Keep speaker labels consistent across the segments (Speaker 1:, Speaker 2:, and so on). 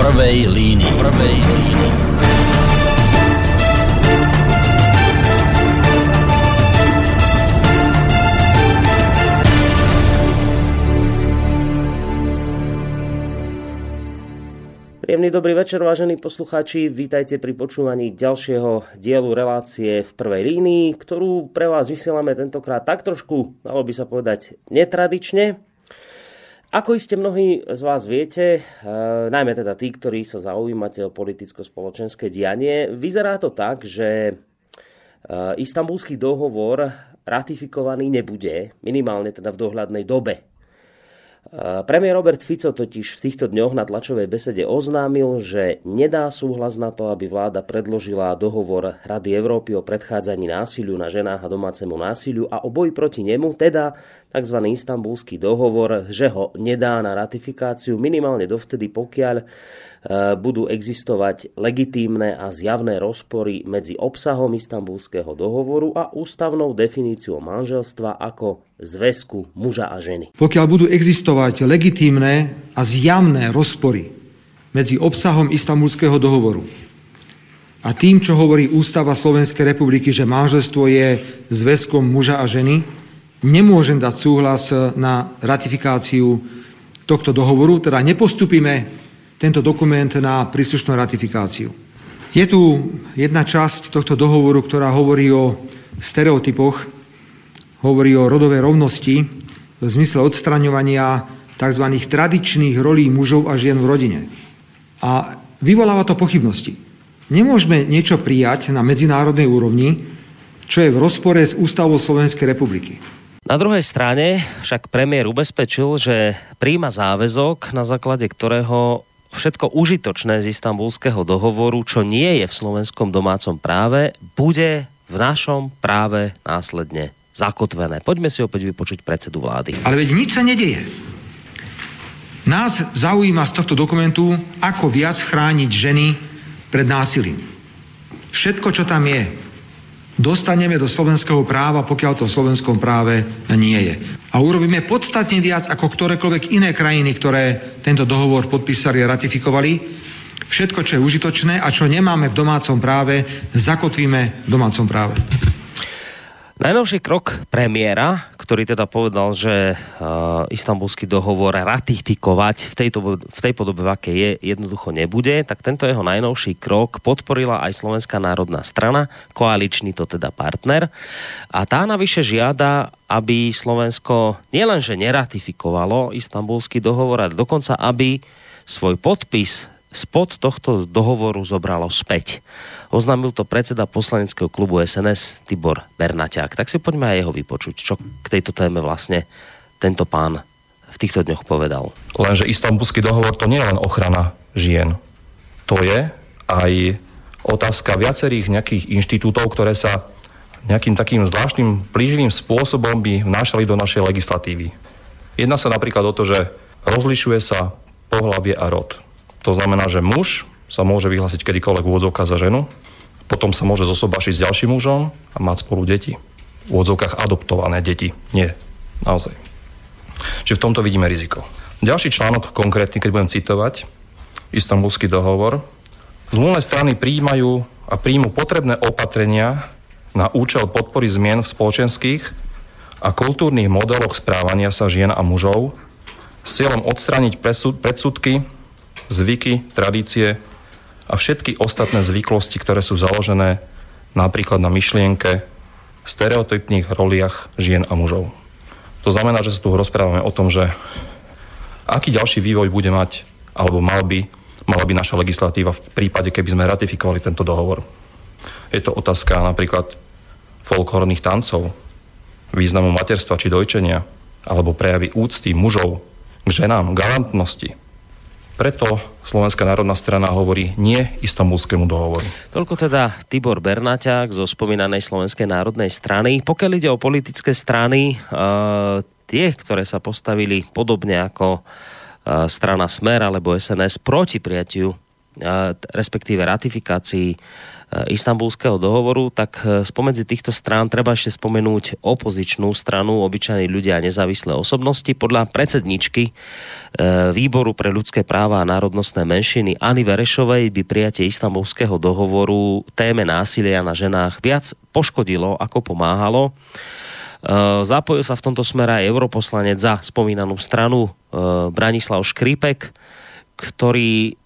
Speaker 1: prvej línii. Prvej línii.
Speaker 2: Príjemný dobrý večer, vážení poslucháči. Vítajte pri počúvaní ďalšieho dielu relácie v prvej línii, ktorú pre vás vysielame tentokrát tak trošku, malo by sa povedať, netradične. Ako iste mnohí z vás viete, e, najmä teda tí, ktorí sa zaujímate o politicko-spoločenské dianie, vyzerá to tak, že e, istambulský dohovor ratifikovaný nebude, minimálne teda v dohľadnej dobe. Premiér Robert Fico totiž v týchto dňoch na tlačovej besede oznámil, že nedá súhlas na to, aby vláda predložila dohovor Rady Európy o predchádzaní násiliu na ženách a domácemu násiliu a o boji proti nemu, teda tzv. istambulský dohovor, že ho nedá na ratifikáciu minimálne dovtedy, pokiaľ budú existovať legitímne a zjavné rozpory medzi obsahom istambulského dohovoru a ústavnou definíciou manželstva ako zväzku muža a ženy.
Speaker 3: Pokiaľ budú existovať legitímne a zjavné rozpory medzi obsahom istambulského dohovoru a tým, čo hovorí Ústava Slovenskej republiky, že manželstvo je zväzkom muža a ženy, nemôžem dať súhlas na ratifikáciu tohto dohovoru, teda nepostupíme tento dokument na príslušnú ratifikáciu. Je tu jedna časť tohto dohovoru, ktorá hovorí o stereotypoch, hovorí o rodovej rovnosti v zmysle odstraňovania tzv. tradičných rolí mužov a žien v rodine. A vyvoláva to pochybnosti. Nemôžeme niečo prijať na medzinárodnej úrovni, čo je v rozpore s Ústavou Slovenskej republiky.
Speaker 2: Na druhej strane však premiér ubezpečil, že príjma záväzok, na základe ktorého všetko užitočné z istambulského dohovoru, čo nie je v slovenskom domácom práve, bude v našom práve následne zakotvené. Poďme si opäť vypočuť predsedu vlády.
Speaker 3: Ale veď nič sa nedeje. Nás zaujíma z tohto dokumentu, ako viac chrániť ženy pred násilím. Všetko, čo tam je, dostaneme do slovenského práva, pokiaľ to v slovenskom práve nie je. A urobíme podstatne viac ako ktorékoľvek iné krajiny, ktoré tento dohovor podpísali a ratifikovali. Všetko, čo je užitočné a čo nemáme v domácom práve, zakotvíme v domácom práve.
Speaker 2: Najnovší krok premiéra, ktorý teda povedal, že uh, istambulský dohovor ratifikovať v, tejto, v tej podobe, v aké je, jednoducho nebude, tak tento jeho najnovší krok podporila aj Slovenská národná strana, koaličný to teda partner. A tá navyše žiada, aby Slovensko nielenže neratifikovalo istambulský dohovor, ale dokonca aby svoj podpis spod tohto dohovoru zobralo späť. Oznámil to predseda poslaneckého klubu SNS Tibor Bernaťák. Tak si poďme aj jeho vypočuť, čo k tejto téme vlastne tento pán v týchto dňoch povedal.
Speaker 4: Lenže istambulský dohovor to nie je len ochrana žien. To je aj otázka viacerých nejakých inštitútov, ktoré sa nejakým takým zvláštnym plíživým spôsobom by vnášali do našej legislatívy. Jedná sa napríklad o to, že rozlišuje sa pohlavie a rod. To znamená, že muž sa môže vyhlásiť kedykoľvek úvodzovka za ženu, potom sa môže zosobašiť s ďalším mužom a mať spolu deti. V úvodzovkách adoptované deti. Nie, naozaj. Čiže v tomto vidíme riziko. Ďalší článok konkrétny, keď budem citovať, istambulský dohovor. Zmluvné strany príjmajú a príjmu potrebné opatrenia na účel podpory zmien v spoločenských a kultúrnych modeloch správania sa žien a mužov s cieľom odstrániť predsudky, zvyky, tradície a všetky ostatné zvyklosti, ktoré sú založené napríklad na myšlienke, stereotypných roliach žien a mužov. To znamená, že sa tu rozprávame o tom, že aký ďalší vývoj bude mať, alebo mal by, mala by naša legislatíva v prípade, keby sme ratifikovali tento dohovor. Je to otázka napríklad folklórnych tancov, významu materstva či dojčenia, alebo prejavy úcty mužov k ženám, galantnosti, preto Slovenská národná strana hovorí nie istambulskému dohovoru.
Speaker 2: Toľko teda Tibor Bernaťák zo spomínanej Slovenskej národnej strany. Pokiaľ ide o politické strany, uh, tie, ktoré sa postavili podobne ako uh, strana Smer alebo SNS proti prijatiu respektíve ratifikácii istambulského dohovoru, tak eh, spomedzi týchto strán treba ešte spomenúť opozičnú stranu, obyčajní ľudia a nezávislé osobnosti. Podľa predsedničky eh, Výboru pre ľudské práva a národnostné menšiny Ani Verešovej by prijatie istambulského dohovoru téme násilia na ženách viac poškodilo, ako pomáhalo. Zapojil sa v tomto smere aj europoslanec za spomínanú stranu Branislav Škripek, ktorý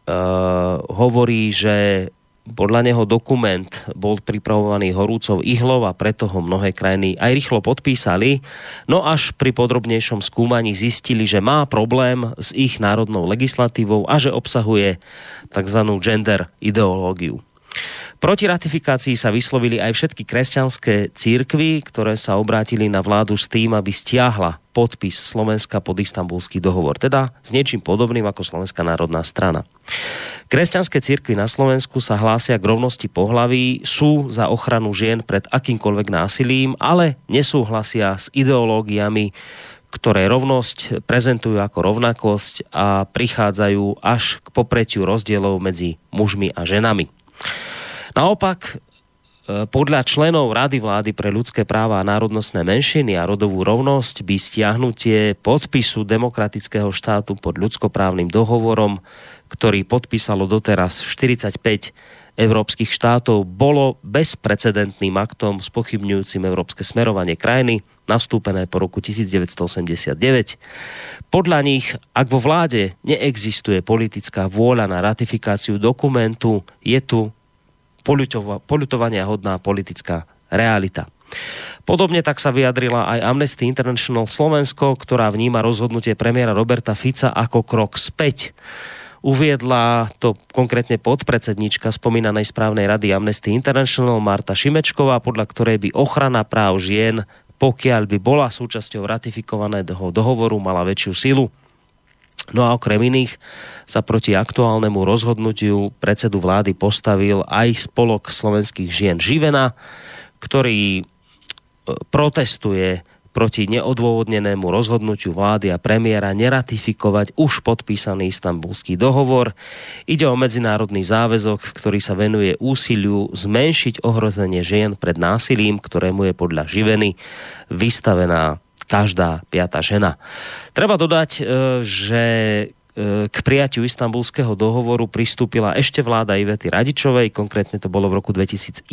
Speaker 2: hovorí, že podľa neho dokument bol pripravovaný horúcov ihlov a preto ho mnohé krajiny aj rýchlo podpísali, no až pri podrobnejšom skúmaní zistili, že má problém s ich národnou legislatívou a že obsahuje tzv. gender ideológiu. Proti ratifikácii sa vyslovili aj všetky kresťanské církvy, ktoré sa obrátili na vládu s tým, aby stiahla podpis Slovenska pod istambulský dohovor, teda s niečím podobným ako Slovenská národná strana. Kresťanské církvy na Slovensku sa hlásia k rovnosti pohlaví, sú za ochranu žien pred akýmkoľvek násilím, ale nesúhlasia s ideológiami, ktoré rovnosť prezentujú ako rovnakosť a prichádzajú až k popretiu rozdielov medzi mužmi a ženami. Naopak, e, podľa členov Rady vlády pre ľudské práva a národnostné menšiny a rodovú rovnosť by stiahnutie podpisu demokratického štátu pod ľudskoprávnym dohovorom, ktorý podpísalo doteraz 45 európskych štátov, bolo bezprecedentným aktom spochybňujúcim európske smerovanie krajiny, nastúpené po roku 1989. Podľa nich, ak vo vláde neexistuje politická vôľa na ratifikáciu dokumentu, je tu poľutovania hodná politická realita. Podobne tak sa vyjadrila aj Amnesty International Slovensko, ktorá vníma rozhodnutie premiéra Roberta Fica ako krok späť. Uviedla to konkrétne podpredsednička spomínanej správnej rady Amnesty International Marta Šimečková, podľa ktorej by ochrana práv žien, pokiaľ by bola súčasťou ratifikovaného dohovoru, mala väčšiu silu. No a okrem iných sa proti aktuálnemu rozhodnutiu predsedu vlády postavil aj spolok slovenských žien Živena, ktorý e, protestuje proti neodôvodnenému rozhodnutiu vlády a premiéra neratifikovať už podpísaný istambulský dohovor. Ide o medzinárodný záväzok, ktorý sa venuje úsiliu zmenšiť ohrozenie žien pred násilím, ktorému je podľa živeny vystavená každá piata žena. Treba dodať, e, že e, k prijatiu istambulského dohovoru pristúpila ešte vláda Ivety Radičovej, konkrétne to bolo v roku 2011,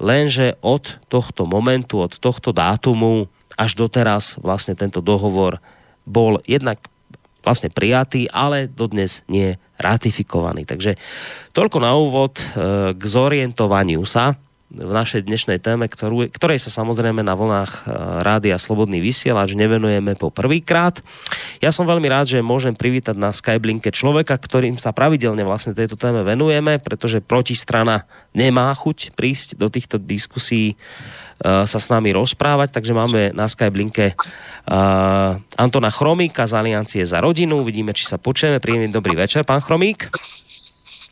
Speaker 2: lenže od tohto momentu, od tohto dátumu až doteraz vlastne tento dohovor bol jednak vlastne prijatý, ale dodnes nie ratifikovaný. Takže toľko na úvod e, k zorientovaniu sa v našej dnešnej téme, ktorú, ktorej sa samozrejme na vlnách e, Rádia Slobodný vysielač nevenujeme po prvýkrát. Ja som veľmi rád, že môžem privítať na Skyblinke človeka, ktorým sa pravidelne vlastne tejto téme venujeme, pretože protistrana nemá chuť prísť do týchto diskusí e, sa s nami rozprávať, takže máme na Skyblinke uh, Antona Chromíka z Aliancie za rodinu. Vidíme, či sa počujeme. Príjemný dobrý večer, pán Chromík.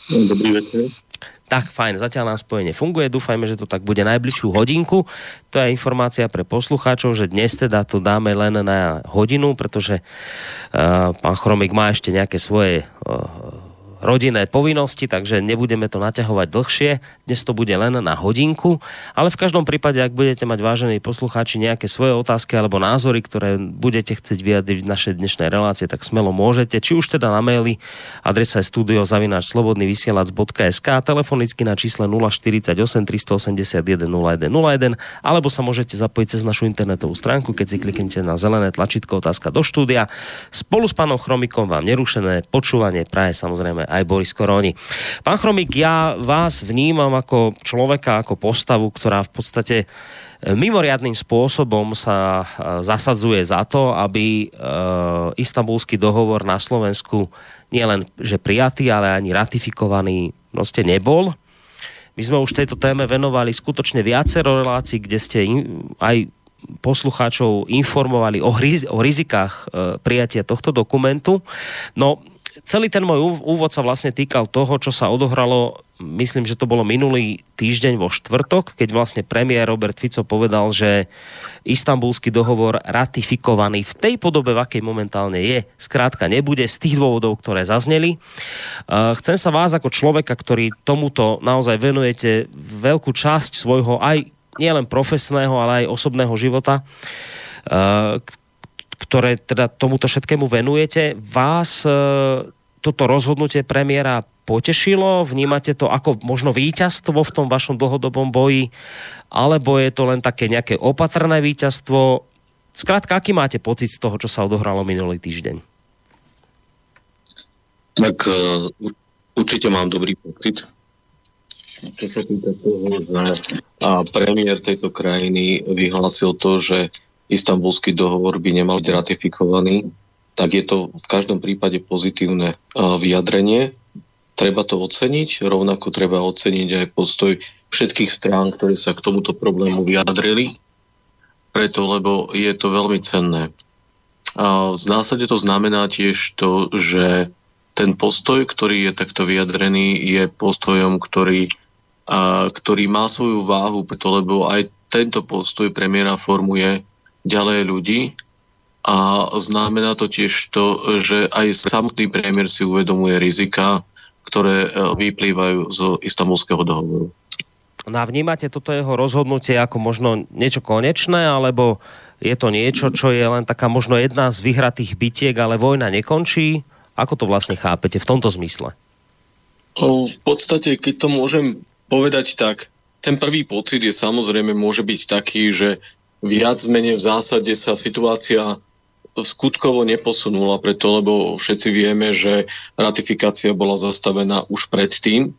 Speaker 5: Dobrý večer.
Speaker 2: Tak, fajn, zatiaľ nám spojenie funguje, dúfajme, že to tak bude najbližšiu hodinku. To je informácia pre poslucháčov, že dnes teda to dáme len na hodinu, pretože uh, pán Chromik má ešte nejaké svoje uh, rodinné povinnosti, takže nebudeme to naťahovať dlhšie. Dnes to bude len na hodinku, ale v každom prípade, ak budete mať vážení poslucháči nejaké svoje otázky alebo názory, ktoré budete chcieť vyjadriť v našej dnešnej relácie, tak smelo môžete. Či už teda na maili, adresa je studio zavináč slobodný vysielač.sk telefonicky na čísle 048 381 0101 alebo sa môžete zapojiť cez našu internetovú stránku, keď si kliknete na zelené tlačítko otázka do štúdia. Spolu s pánom Chromikom vám nerušené počúvanie praje samozrejme aj Boris Koroni. Pán Chromik, ja vás vnímam ako človeka, ako postavu, ktorá v podstate e, mimoriadným spôsobom sa e, zasadzuje za to, aby e, istambulský dohovor na Slovensku nielen že prijatý, ale ani ratifikovaný proste nebol. My sme už tejto téme venovali skutočne viacero relácií, kde ste aj poslucháčov informovali o, riz- o rizikách prijatia tohto dokumentu. No celý ten môj úvod sa vlastne týkal toho, čo sa odohralo myslím, že to bolo minulý týždeň vo štvrtok, keď vlastne premiér Robert Fico povedal, že istambulský dohovor ratifikovaný v tej podobe, v akej momentálne je, skrátka nebude z tých dôvodov, ktoré zazneli. Chcem sa vás ako človeka, ktorý tomuto naozaj venujete veľkú časť svojho aj nielen profesného, ale aj osobného života, ktoré teda tomuto všetkému venujete. Vás e, toto rozhodnutie premiéra potešilo? Vnímate to ako možno víťazstvo v tom vašom dlhodobom boji? Alebo je to len také nejaké opatrné víťazstvo? Skrátka, aký máte pocit z toho, čo sa odohralo minulý týždeň?
Speaker 5: Tak uh, určite mám dobrý pocit. Čo sa týka toho, že a premiér tejto krajiny vyhlásil to, že istambulský dohovor by nemal byť ratifikovaný, tak je to v každom prípade pozitívne vyjadrenie. Treba to oceniť, rovnako treba oceniť aj postoj všetkých strán, ktoré sa k tomuto problému vyjadrili, preto, lebo je to veľmi cenné. A v zásade to znamená tiež to, že ten postoj, ktorý je takto vyjadrený, je postojom, ktorý, a, ktorý má svoju váhu, preto lebo aj tento postoj premiéra formuje ďalej ľudí a znamená to tiež to, že aj samotný premiér si uvedomuje rizika, ktoré e, vyplývajú z istambulského dohovoru.
Speaker 2: No a vnímate toto jeho rozhodnutie ako možno niečo konečné, alebo je to niečo, čo je len taká možno jedna z vyhratých bitiek, ale vojna nekončí? Ako to vlastne chápete v tomto zmysle?
Speaker 5: V podstate, keď to môžem povedať tak, ten prvý pocit je samozrejme môže byť taký, že viac menej v zásade sa situácia skutkovo neposunula, preto lebo všetci vieme, že ratifikácia bola zastavená už predtým.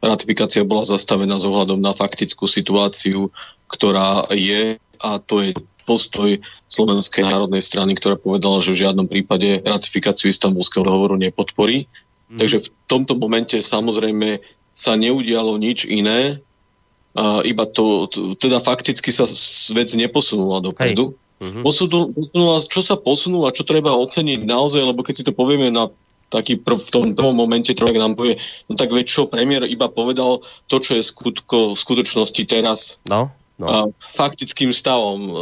Speaker 5: Ratifikácia bola zastavená s ohľadom na faktickú situáciu, ktorá je a to je postoj Slovenskej národnej strany, ktorá povedala, že v žiadnom prípade ratifikáciu istambulského dohovoru nepodporí. Mm. Takže v tomto momente samozrejme sa neudialo nič iné, a iba to, to, teda fakticky sa vec neposunula dopredu. Uh-huh. Posunula, posunula, čo sa posunula, čo treba oceniť naozaj, lebo keď si to povieme na taký prv, v tom prvom momente človek nám povie, no tak veď čo, premiér iba povedal to, čo je skutko, v skutočnosti teraz
Speaker 2: no, no.
Speaker 5: A, faktickým stavom. A,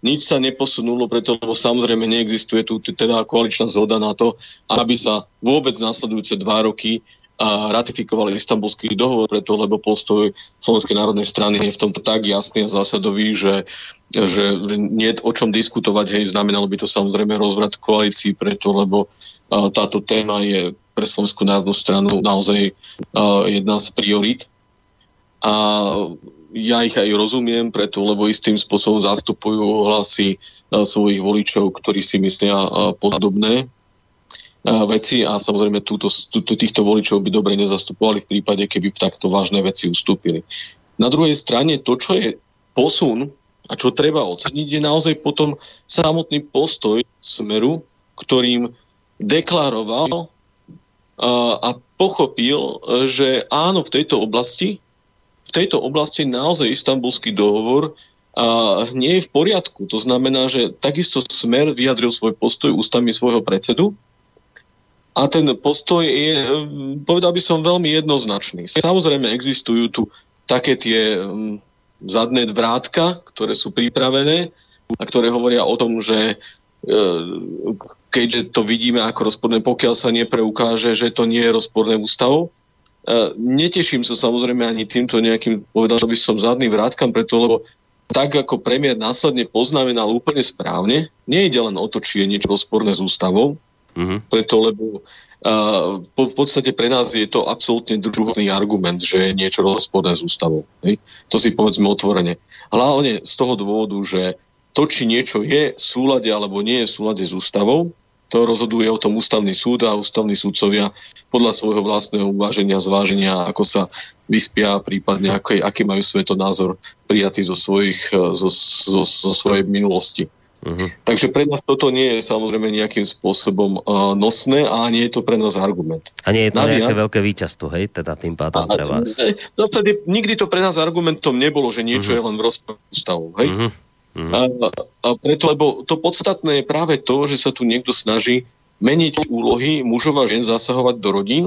Speaker 5: nič sa neposunulo, preto, lebo samozrejme neexistuje tu teda koaličná zhoda na to, aby sa vôbec nasledujúce dva roky a ratifikovali istambulský dohovor, preto lebo postoj Slovenskej národnej strany je v tomto tak jasný a zásadový, že, že nie o čom diskutovať, hej, znamenalo by to samozrejme rozvrat koalícií, preto lebo a, táto téma je pre Slovenskú národnú stranu naozaj a, jedna z priorit. A ja ich aj rozumiem, preto lebo istým spôsobom zastupujú hlasy svojich voličov, ktorí si myslia podobné veci a samozrejme túto, túto, týchto voličov by dobre nezastupovali v prípade, keby takto vážne veci ustúpili. Na druhej strane to, čo je posun a čo treba oceniť, je naozaj potom samotný postoj smeru, ktorým deklaroval a, a pochopil, že áno, v tejto oblasti, v tejto oblasti naozaj istambulský dohovor a nie je v poriadku. To znamená, že takisto Smer vyjadril svoj postoj ústami svojho predsedu a ten postoj je, povedal by som, veľmi jednoznačný. Samozrejme existujú tu také tie mm, zadné vrátka, ktoré sú pripravené a ktoré hovoria o tom, že e, keďže to vidíme ako rozporné, pokiaľ sa nepreukáže, že to nie je rozporné ústavou. E, neteším sa samozrejme ani týmto nejakým, povedal by som, zadným vrátkam, preto lebo tak ako premiér následne poznamenal úplne správne, nie ide len o to, či je niečo rozporné s ústavou, Uh-huh. Preto, lebo uh, po, v podstate pre nás je to absolútne druhotný argument, že je niečo rozporné s ústavou. Hej? To si povedzme otvorene. Hlavne z toho dôvodu, že to, či niečo je v súlade alebo nie je v súlade s ústavou, to rozhoduje o tom ústavný súd a ústavní súdcovia podľa svojho vlastného uváženia, zváženia, ako sa vyspia, prípadne aký, aký majú svetonázor prijatý zo, svojich, zo, zo, zo svojej minulosti. Uh-huh. Takže pre nás toto nie je samozrejme nejakým spôsobom uh, nosné a nie je to pre nás argument.
Speaker 2: A nie je to Nadia, nejaké veľké víťazstvo, hej, teda tým pádom pre vás.
Speaker 5: V zásade nikdy to pre nás argumentom nebolo, že niečo uh-huh. je len v rozporu stavu, hej. Uh-huh. Uh-huh. A, a preto, lebo to podstatné je práve to, že sa tu niekto snaží meniť úlohy mužov a žien, zasahovať do rodín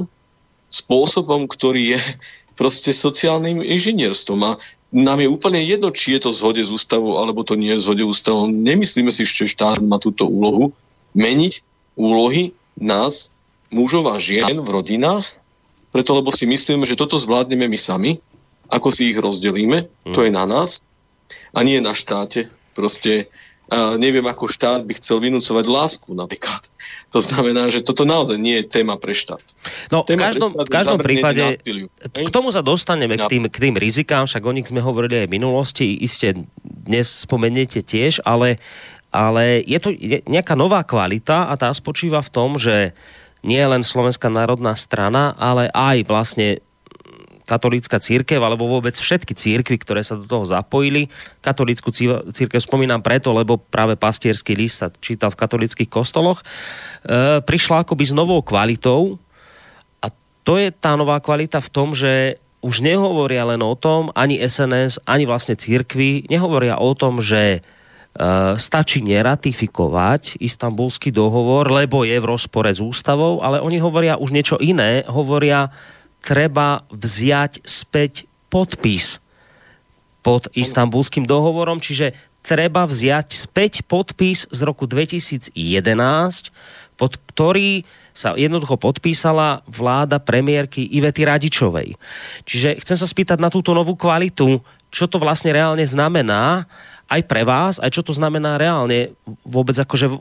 Speaker 5: spôsobom, ktorý je proste sociálnym inžinierstvom. A nám je úplne jedno, či je to v zhode s ústavou, alebo to nie je v zhode ústavou. Nemyslíme si, že štát má túto úlohu meniť úlohy nás, mužov a žien v rodinách, preto lebo si myslíme, že toto zvládneme my sami, ako si ich rozdelíme, to je na nás a nie na štáte. Proste neviem, ako štát by chcel vynúcovať lásku napríklad. To znamená, že toto naozaj nie je téma pre štát.
Speaker 2: No téma v každom, v každom prípade, k tomu sa dostaneme, k tým, k tým rizikám, však o nich sme hovorili aj v minulosti, iste dnes spomeniete tiež, ale, ale je to nejaká nová kvalita a tá spočíva v tom, že nie len Slovenská národná strana, ale aj vlastne katolícka církev, alebo vôbec všetky církvy, ktoré sa do toho zapojili. Katolícku církev spomínam preto, lebo práve pastierský list sa čítal v katolických kostoloch. E, prišla akoby s novou kvalitou a to je tá nová kvalita v tom, že už nehovoria len o tom, ani SNS, ani vlastne církvy, nehovoria o tom, že Uh, stačí neratifikovať istambulský dohovor, lebo je v rozpore s ústavou, ale oni hovoria už niečo iné, hovoria treba vziať späť podpis pod istambulským dohovorom, čiže treba vziať späť podpis z roku 2011, pod ktorý sa jednoducho podpísala vláda premiérky Ivety Radičovej. Čiže chcem sa spýtať na túto novú kvalitu, čo to vlastne reálne znamená aj pre vás, aj čo to znamená reálne vôbec akože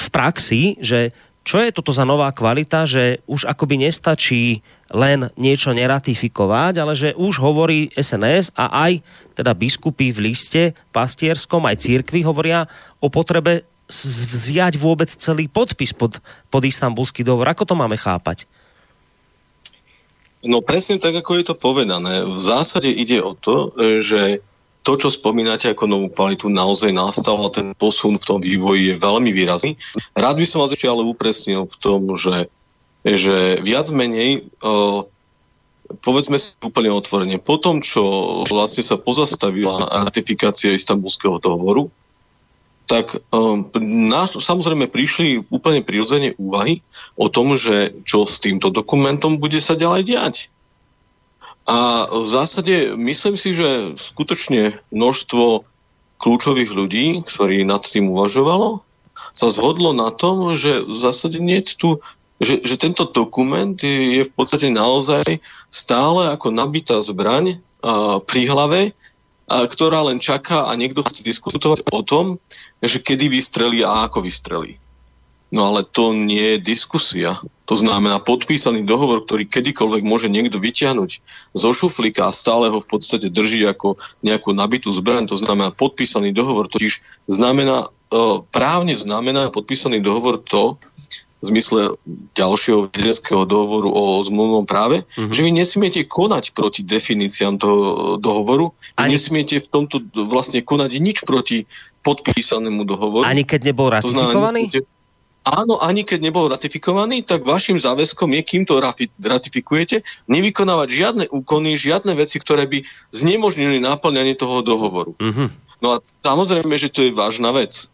Speaker 2: v praxi, že čo je toto za nová kvalita, že už akoby nestačí len niečo neratifikovať, ale že už hovorí SNS a aj teda biskupy v liste pastierskom, aj církvy hovoria o potrebe vziať vôbec celý podpis pod, pod istambulský dohovor. Ako to máme chápať?
Speaker 5: No presne tak, ako je to povedané. V zásade ide o to, že to, čo spomínate ako novú kvalitu, naozaj nastal a ten posun v tom vývoji je veľmi výrazný. Rád by som vás ešte ale upresnil v tom, že že viac menej uh, povedzme si úplne otvorene, po tom, čo vlastne sa pozastavila ratifikácia istambulského dohovoru, tak um, na, samozrejme prišli úplne prirodzene úvahy o tom, že čo s týmto dokumentom bude sa ďalej diať. A v zásade myslím si, že skutočne množstvo kľúčových ľudí, ktorí nad tým uvažovalo, sa zhodlo na tom, že v zásade nie je tu že, že tento dokument je, v podstate naozaj stále ako nabitá zbraň a, pri hlave, a, ktorá len čaká a niekto chce diskutovať o tom, že kedy vystrelí a ako vystrelí. No ale to nie je diskusia. To znamená podpísaný dohovor, ktorý kedykoľvek môže niekto vyťahnuť zo šuflíka a stále ho v podstate drží ako nejakú nabitú zbraň. To znamená podpísaný dohovor, totiž znamená, e, právne znamená podpísaný dohovor to, v zmysle ďalšieho vedenského dohovoru o zmluvnom práve, mm-hmm. že vy nesmiete konať proti definíciám toho dohovoru, ani... nesmiete v tomto vlastne konať nič proti podpísanému dohovoru.
Speaker 2: Ani keď nebol ratifikovaný? To znamená,
Speaker 5: Áno, ani keď nebol ratifikovaný, tak vašim záväzkom je, kým to ratifikujete, nevykonávať žiadne úkony, žiadne veci, ktoré by znemožnili náplňanie toho dohovoru. Mm-hmm. No a samozrejme, že to je vážna vec.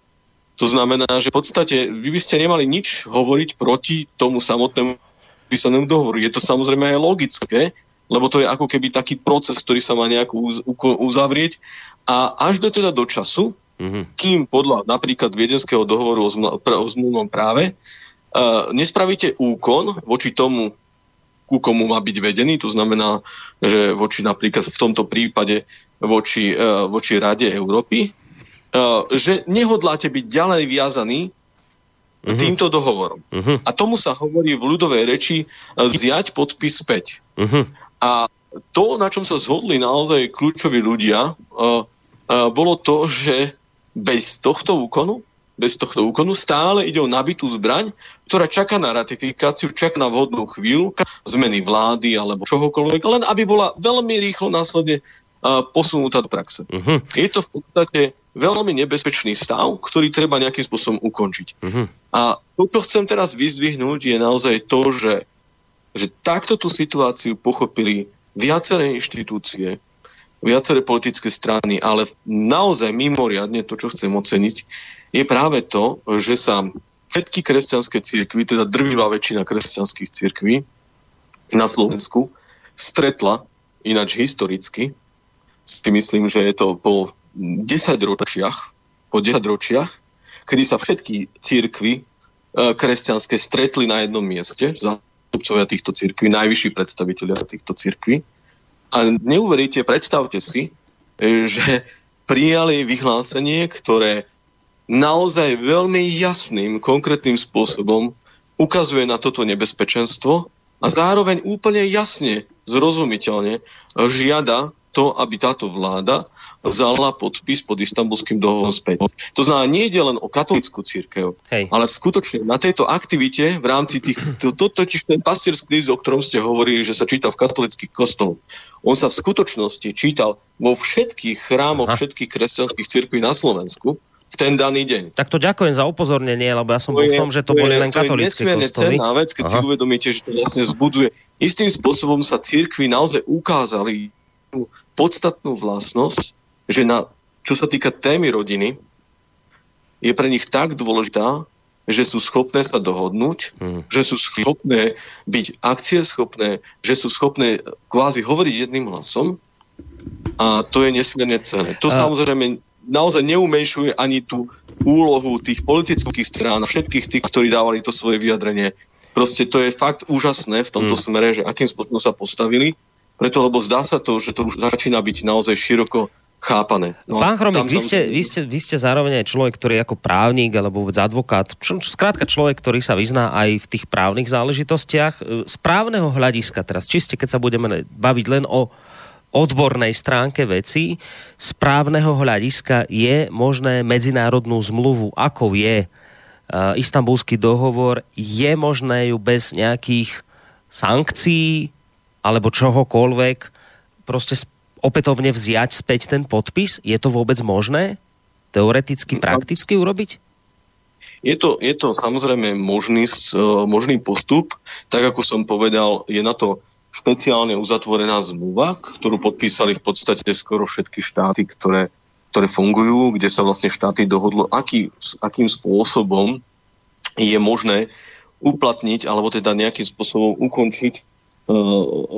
Speaker 5: To znamená, že v podstate vy by ste nemali nič hovoriť proti tomu samotnému písanému dohovoru. Je to samozrejme aj logické, lebo to je ako keby taký proces, ktorý sa má nejako uzavrieť a až do teda do času, mm-hmm. kým podľa napríklad Viedenského dohovoru o, zml- o zmluvnom práve uh, nespravíte úkon voči tomu, ku komu má byť vedený, to znamená, že voči napríklad v tomto prípade voči, uh, voči Rade Európy, Eh, že nehodláte byť ďalej viazaný uh-huh. týmto dohovorom. Uh-huh. A tomu sa hovorí v ľudovej reči eh, zjať podpis späť. Uh-huh. A to, na čom sa zhodli naozaj kľúčoví ľudia, uh, uh, bolo to, že bez tohto úkonu, bez tohto úkonu stále ide o nabitú zbraň, ktorá čaká na ratifikáciu, čaká na vhodnú chvíľu, zmeny vlády alebo čohokoľvek, len aby bola veľmi rýchlo následne uh, posunutá do praxe. Uh-huh. Je to v podstate veľmi nebezpečný stav, ktorý treba nejakým spôsobom ukončiť. Uh-huh. A to, čo chcem teraz vyzdvihnúť, je naozaj to, že, že takto tú situáciu pochopili viaceré inštitúcie, viaceré politické strany, ale naozaj mimoriadne to, čo chcem oceniť, je práve to, že sa všetky kresťanské církvy, teda drvivá väčšina kresťanských církví, na Slovensku stretla, ináč historicky, si myslím, že je to po 10 ročiach, po 10 ročiach, kedy sa všetky církvy e, kresťanské stretli na jednom mieste, zástupcovia týchto církví, najvyšší predstavitelia týchto církví. A neuveríte, predstavte si, e, že prijali vyhlásenie, ktoré naozaj veľmi jasným, konkrétnym spôsobom ukazuje na toto nebezpečenstvo a zároveň úplne jasne, zrozumiteľne žiada to, aby táto vláda vzala podpis pod istambulským dohovorom späť. To znamená, nie ide len o katolickú církev, Hej. ale skutočne na tejto aktivite v rámci tých, to, to totiž ten pastierský list, o ktorom ste hovorili, že sa čítal v katolických kostoloch, on sa v skutočnosti čítal vo všetkých chrámoch Aha. všetkých kresťanských církví na Slovensku v ten daný deň.
Speaker 2: Tak to ďakujem za upozornenie, lebo ja som bol v tom, že to, to boli len katolícke kostoly.
Speaker 5: To je vec, keď Aha. si uvedomíte, že to vlastne zbuduje. Istým spôsobom sa církvy naozaj ukázali podstatnú vlastnosť, že na, čo sa týka témy rodiny, je pre nich tak dôležitá, že sú schopné sa dohodnúť, hmm. že sú schopné byť akcieschopné, že sú schopné kvázi hovoriť jedným hlasom a to je nesmierne cenné. To a... samozrejme naozaj neumenšuje ani tú úlohu tých politických strán a všetkých tých, ktorí dávali to svoje vyjadrenie. Proste to je fakt úžasné v tomto hmm. smere, že akým spôsobom sa postavili, preto lebo zdá sa to, že to už začína byť naozaj široko chápané.
Speaker 2: No, Pán Chromik, vy ste, vy, ste, vy ste zároveň aj človek, ktorý je ako právnik alebo vôbec advokát, skrátka človek, ktorý sa vyzná aj v tých právnych záležitostiach. Z právneho hľadiska teraz, čiste keď sa budeme baviť len o odbornej stránke veci, z právneho hľadiska je možné medzinárodnú zmluvu, ako je uh, istambulský dohovor, je možné ju bez nejakých sankcií alebo čohokoľvek proste opätovne vziať späť ten podpis? Je to vôbec možné? Teoreticky, no, prakticky urobiť?
Speaker 5: Je to, je to samozrejme možný, možný postup. Tak ako som povedal, je na to špeciálne uzatvorená zmluva, ktorú podpísali v podstate skoro všetky štáty, ktoré, ktoré fungujú, kde sa vlastne štáty dohodlo, aký, akým spôsobom je možné uplatniť alebo teda nejakým spôsobom ukončiť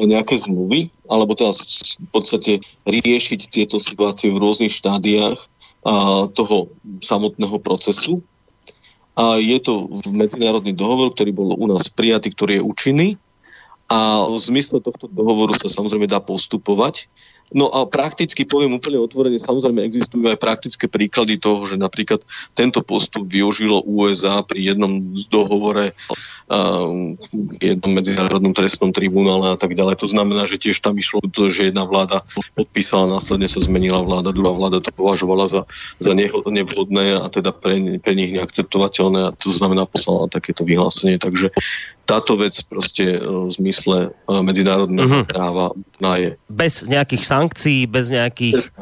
Speaker 5: nejaké zmluvy, alebo teda v podstate riešiť tieto situácie v rôznych štádiách toho samotného procesu. A je to medzinárodný dohovor, ktorý bol u nás prijatý, ktorý je účinný a v zmysle tohto dohovoru sa samozrejme dá postupovať. No a prakticky poviem úplne otvorene, samozrejme existujú aj praktické príklady toho, že napríklad tento postup využilo USA pri jednom z dohovore, uh, jednom medzinárodnom trestnom tribunále a tak ďalej. To znamená, že tiež tam išlo to, že jedna vláda podpísala, následne sa zmenila vláda, druhá vláda to považovala za, za nevhodné a teda pre, pre nich neakceptovateľné a to znamená poslala takéto vyhlásenie. Takže táto vec proste e, v zmysle e, medzinárodného uh-huh. práva je.
Speaker 2: Bez nejakých sankcií, bez nejakých...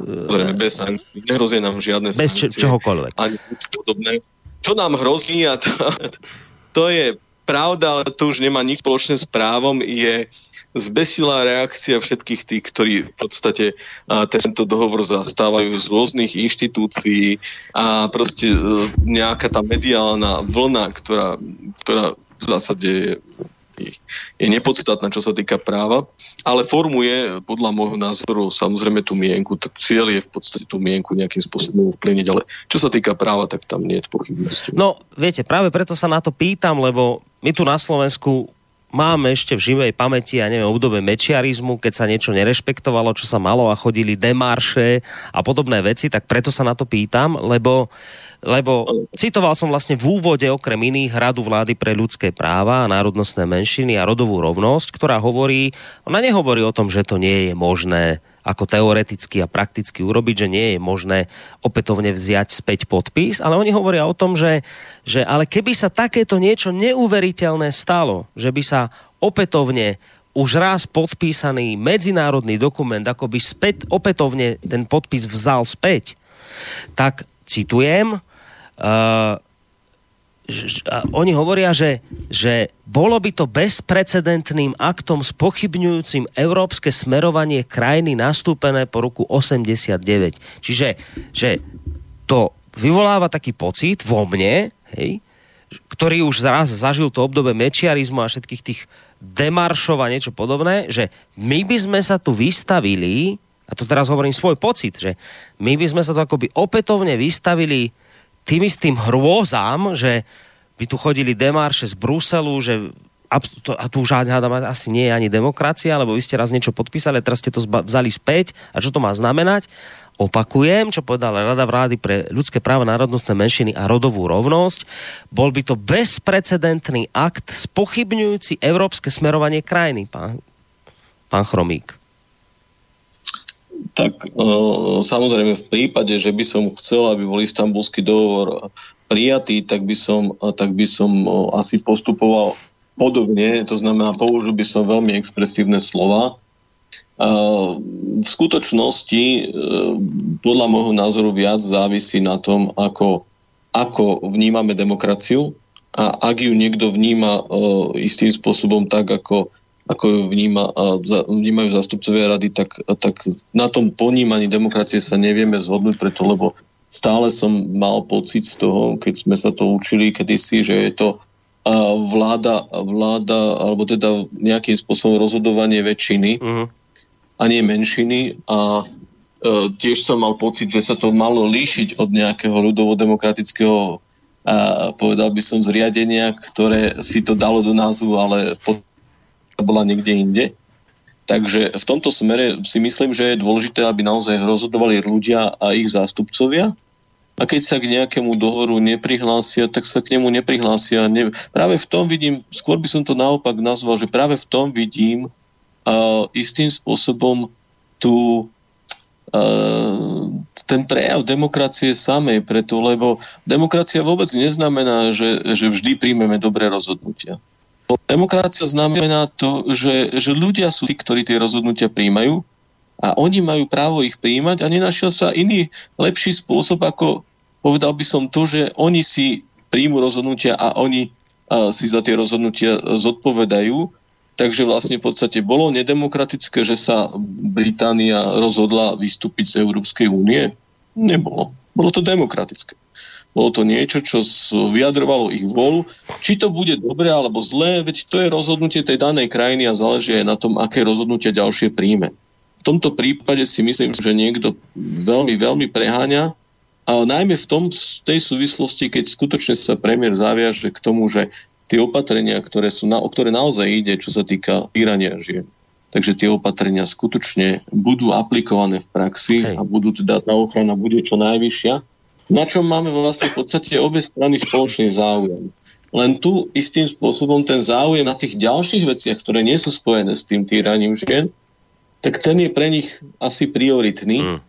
Speaker 5: Zrejme, bez sankcií. Nehrozí nám žiadne
Speaker 2: bez sankcie. Bez čohokoľvek.
Speaker 5: Ani nič podobné. Čo nám hrozí, a to, to je pravda, ale to už nemá nič spoločné s právom, je zbesilá reakcia všetkých tých, ktorí v podstate a, tento dohovor zastávajú z rôznych inštitúcií a proste e, nejaká tá mediálna vlna, ktorá, ktorá v zásade je, je nepodstatná, čo sa týka práva, ale formuje podľa môjho názoru samozrejme tú mienku. Cieľ je v podstate tú mienku nejakým spôsobom vplyniť, ale čo sa týka práva, tak tam nie je pochybnosti.
Speaker 2: No, viete, práve preto sa na to pýtam, lebo my tu na Slovensku máme ešte v živej pamäti, ja neviem, obdobie mečiarizmu, keď sa niečo nerešpektovalo, čo sa malo a chodili demarše a podobné veci, tak preto sa na to pýtam, lebo uh, lebo citoval som vlastne v úvode okrem iných Radu vlády pre ľudské práva a národnostné menšiny a rodovú rovnosť, ktorá hovorí, ona nehovorí o tom, že to nie je možné ako teoreticky a prakticky urobiť, že nie je možné opätovne vziať späť podpis, ale oni hovoria o tom, že, že ale keby sa takéto niečo neuveriteľné stalo, že by sa opätovne už raz podpísaný medzinárodný dokument akoby späť, opätovne ten podpis vzal späť, tak citujem, Uh, oni hovoria, že, že bolo by to bezprecedentným aktom spochybňujúcim európske smerovanie krajiny nastúpené po roku 89. Čiže že to vyvoláva taký pocit vo mne, hej, ktorý už raz zažil to obdobie mečiarizmu a všetkých tých demaršov a niečo podobné, že my by sme sa tu vystavili, a to teraz hovorím svoj pocit, že my by sme sa tu akoby opätovne vystavili tým istým hrôzám, že by tu chodili demarše z Bruselu, že a tu už hádam, asi nie je ani demokracia, lebo vy ste raz niečo podpísali, teraz ste to vzali späť. A čo to má znamenať? Opakujem, čo povedala Rada vlády pre ľudské práva, národnostné menšiny a rodovú rovnosť. Bol by to bezprecedentný akt spochybňujúci európske smerovanie krajiny, pán, pán Chromík.
Speaker 5: Tak e, samozrejme v prípade, že by som chcel, aby bol istambulský dohovor prijatý, tak by som, tak by som e, asi postupoval podobne, to znamená, použil by som veľmi expresívne slova. V skutočnosti, e, podľa môjho názoru, viac závisí na tom, ako, ako vnímame demokraciu a ak ju niekto vníma e, istým spôsobom tak, ako, ako ju vníma, vnímajú zastupcovia rady, tak, tak na tom ponímaní demokracie sa nevieme zhodnúť, preto lebo stále som mal pocit z toho, keď sme sa to učili kedysi, že je to vláda, vláda alebo teda nejakým spôsobom rozhodovanie väčšiny uh-huh. a nie menšiny a e, tiež som mal pocit, že sa to malo líšiť od nejakého ľudovo-demokratického a povedal by som zriadenia, ktoré si to dalo do názvu, ale bola niekde inde. Takže v tomto smere si myslím, že je dôležité, aby naozaj rozhodovali ľudia a ich zástupcovia a keď sa k nejakému dohovoru neprihlásia, tak sa k nemu neprihlásia. Ne, práve v tom vidím, skôr by som to naopak nazval, že práve v tom vidím uh, istým spôsobom tú, uh, ten prejav demokracie samej, preto, lebo demokracia vôbec neznamená, že, že vždy príjmeme dobré rozhodnutia. Demokracia znamená to, že, že ľudia sú tí, ktorí tie rozhodnutia príjmajú a oni majú právo ich príjmať a nenašiel sa iný lepší spôsob, ako povedal by som to, že oni si príjmu rozhodnutia a oni si za tie rozhodnutia zodpovedajú. Takže vlastne v podstate bolo nedemokratické, že sa Británia rozhodla vystúpiť z Európskej únie? Nebolo. Bolo to demokratické. Bolo to niečo, čo vyjadrovalo ich volu. Či to bude dobré alebo zlé, veď to je rozhodnutie tej danej krajiny a záleží aj na tom, aké rozhodnutia ďalšie príjme. V tomto prípade si myslím, že niekto veľmi, veľmi preháňa a najmä v tom, v tej súvislosti, keď skutočne sa premiér zaviaže k tomu, že tie opatrenia, ktoré sú na, o ktoré naozaj ide, čo sa týka týrania žien, takže tie opatrenia skutočne budú aplikované v praxi Hej. a budú teda tá ochrana bude čo najvyššia, na čom máme vlastne v podstate obe strany spoločný záujem. Len tu istým spôsobom ten záujem na tých ďalších veciach, ktoré nie sú spojené s tým týraním žien, tak ten je pre nich asi prioritný. Mm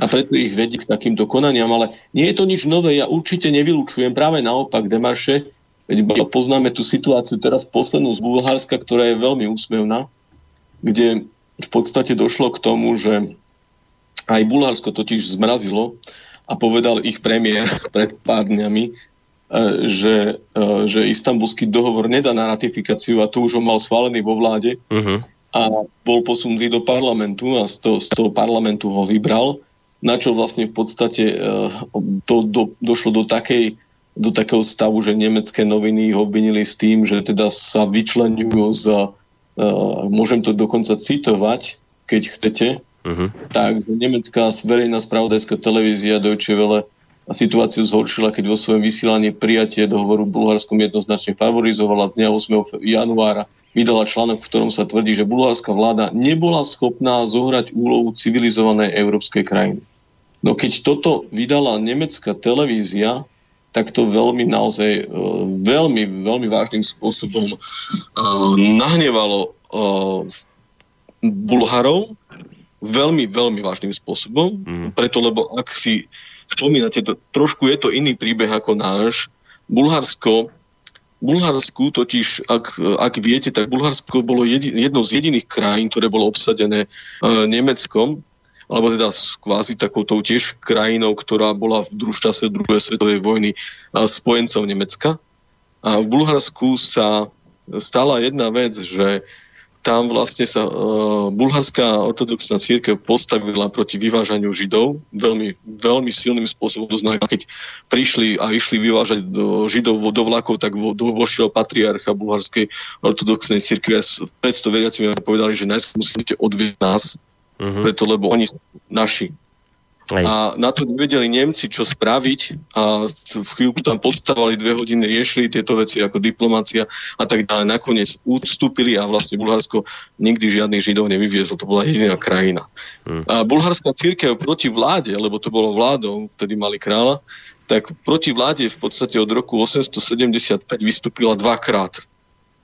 Speaker 5: a preto ich vedie k takýmto konaniam, ale nie je to nič nové, ja určite nevylučujem, práve naopak demarše, veď poznáme tú situáciu teraz poslednú z Bulharska, ktorá je veľmi úsmevná, kde v podstate došlo k tomu, že aj Bulharsko totiž zmrazilo a povedal ich premiér pred pár dňami, e, že, e, že istambulský dohovor nedá na ratifikáciu a to už ho mal schválený vo vláde uh-huh. a bol posunutý do parlamentu a z toho, z toho parlamentu ho vybral na čo vlastne v podstate to e, do, došlo do, takej, do takého stavu, že nemecké noviny ich obvinili s tým, že teda sa vyčlenujú za, môžem to dokonca citovať, keď chcete, uh-huh. tak nemecká verejná spravodajská televízia Deutsche Welle situáciu zhoršila, keď vo svojom vysielaní prijatie dohovoru Bulharskom jednoznačne favorizovala dňa 8. januára vydala článok, v ktorom sa tvrdí, že bulharská vláda nebola schopná zohrať úlohu civilizovanej európskej krajiny. No keď toto vydala nemecká televízia, tak to veľmi naozaj, e, veľmi, veľmi vážnym spôsobom e, nahnevalo e, Bulharov, veľmi, veľmi vážnym spôsobom, mm. preto lebo ak si spomínate, to, trošku je to iný príbeh ako náš. Bulharsko, Bulharsku totiž, ak, ak viete, tak Bulharsko bolo jedi, jednou z jediných krajín, ktoré bolo obsadené uh, Nemeckom alebo teda kvázi takouto tiež krajinou, ktorá bola v družčase druhej svetovej vojny spojencov Nemecka. A v Bulharsku sa stala jedna vec, že tam vlastne sa uh, bulharská ortodoxná církev postavila proti vyvážaniu Židov veľmi, veľmi silným spôsobom. To znamená, keď prišli a išli vyvážať do Židov do vlakov, tak vo, do, vošiel patriarcha bulharskej ortodoxnej církve a 500 veriacimi povedali, že najskôr musíte odvieť nás, uh-huh. preto lebo oni naši. A na to nevedeli Nemci, čo spraviť a v chvíľku tam postavali dve hodiny, riešili tieto veci ako diplomácia a tak ďalej. Nakoniec ústupili a vlastne Bulharsko nikdy žiadnych Židov nevyviezlo. To bola jediná krajina. Hmm. A bulharská církev proti vláde, lebo to bolo vládou, vtedy mali kráľa, tak proti vláde v podstate od roku 875 vystúpila dvakrát.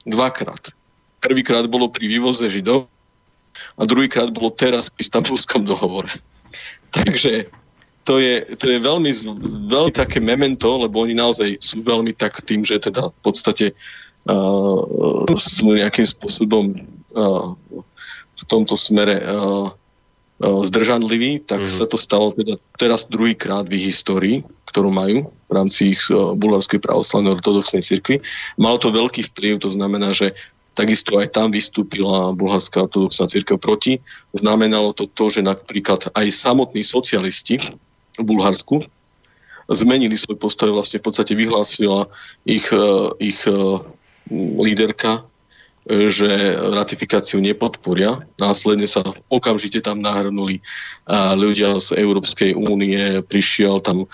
Speaker 5: Dvakrát. Prvýkrát bolo pri vývoze Židov a druhýkrát bolo teraz pri Stambulskom dohovore. Takže to je, to je veľmi, veľmi také memento, lebo oni naozaj sú veľmi tak tým, že teda v podstate uh, sú nejakým spôsobom uh, v tomto smere uh, uh, zdržanliví, tak mm-hmm. sa to stalo teda teraz druhýkrát v ich histórii, ktorú majú v rámci ich uh, bulharskej pravoslavnej ortodoxnej cirkvi. Malo to veľký vplyv, to znamená, že Takisto aj tam vystúpila bulharská ortodoxná církev proti. Znamenalo to to, že napríklad aj samotní socialisti v Bulharsku zmenili svoj postoj, vlastne v podstate vyhlásila ich, e, ich e, líderka, e, že ratifikáciu nepodporia. Následne sa okamžite tam nahrnuli ľudia z Európskej únie, prišiel tam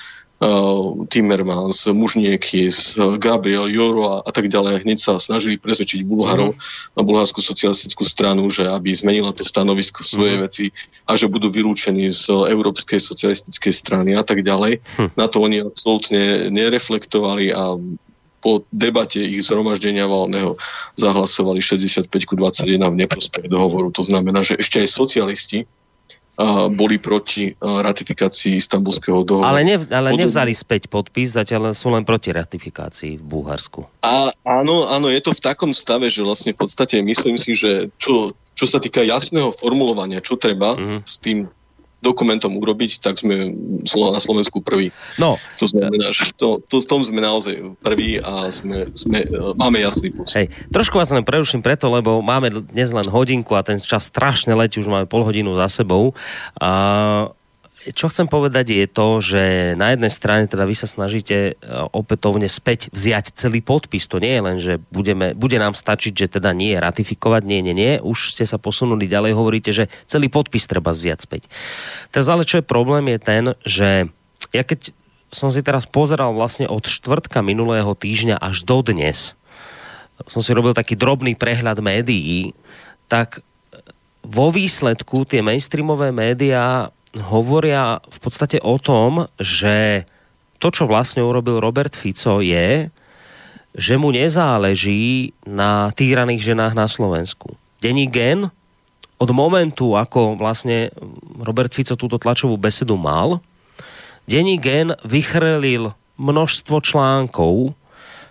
Speaker 5: Timmermans, Mužniekis, Gabriel, Joro a, a tak ďalej. Hneď sa snažili presvedčiť Bulharov mm. na bulharskú socialistickú stranu, že aby zmenila to stanovisko svoje mm. veci a že budú vylúčení z Európskej socialistickej strany a tak ďalej. Hm. Na to oni absolútne nereflektovali a po debate ich zhromaždenia valného zahlasovali 65 21 v neprospech dohovoru. To znamená, že ešte aj socialisti boli proti ratifikácii istambulského dohovoru.
Speaker 2: Ale, nev, ale nevzali späť podpis, zatiaľ sú len proti ratifikácii v Bulharsku.
Speaker 5: A, áno, áno, je to v takom stave, že vlastne v podstate myslím si, že čo, čo sa týka jasného formulovania, čo treba mm-hmm. s tým dokumentom urobiť, tak sme na Slovensku prví. No. To znamená, že to, to, v tom sme naozaj prví a sme, sme, máme jasný postup.
Speaker 2: Hej, trošku vás len preruším preto, lebo máme dnes len hodinku a ten čas strašne letí, už máme pol hodinu za sebou. A čo chcem povedať je to, že na jednej strane teda vy sa snažíte e, opätovne späť vziať celý podpis. To nie je len, že budeme, bude nám stačiť, že teda nie ratifikovať, nie, nie, nie. Už ste sa posunuli ďalej, hovoríte, že celý podpis treba vziať späť. Teraz ale čo je problém je ten, že ja keď som si teraz pozeral vlastne od štvrtka minulého týždňa až do dnes, som si robil taký drobný prehľad médií, tak vo výsledku tie mainstreamové médiá hovoria v podstate o tom, že to, čo vlastne urobil Robert Fico je, že mu nezáleží na týraných ženách na Slovensku. Denní gen od momentu, ako vlastne Robert Fico túto tlačovú besedu mal, denní gen vychrlil množstvo článkov,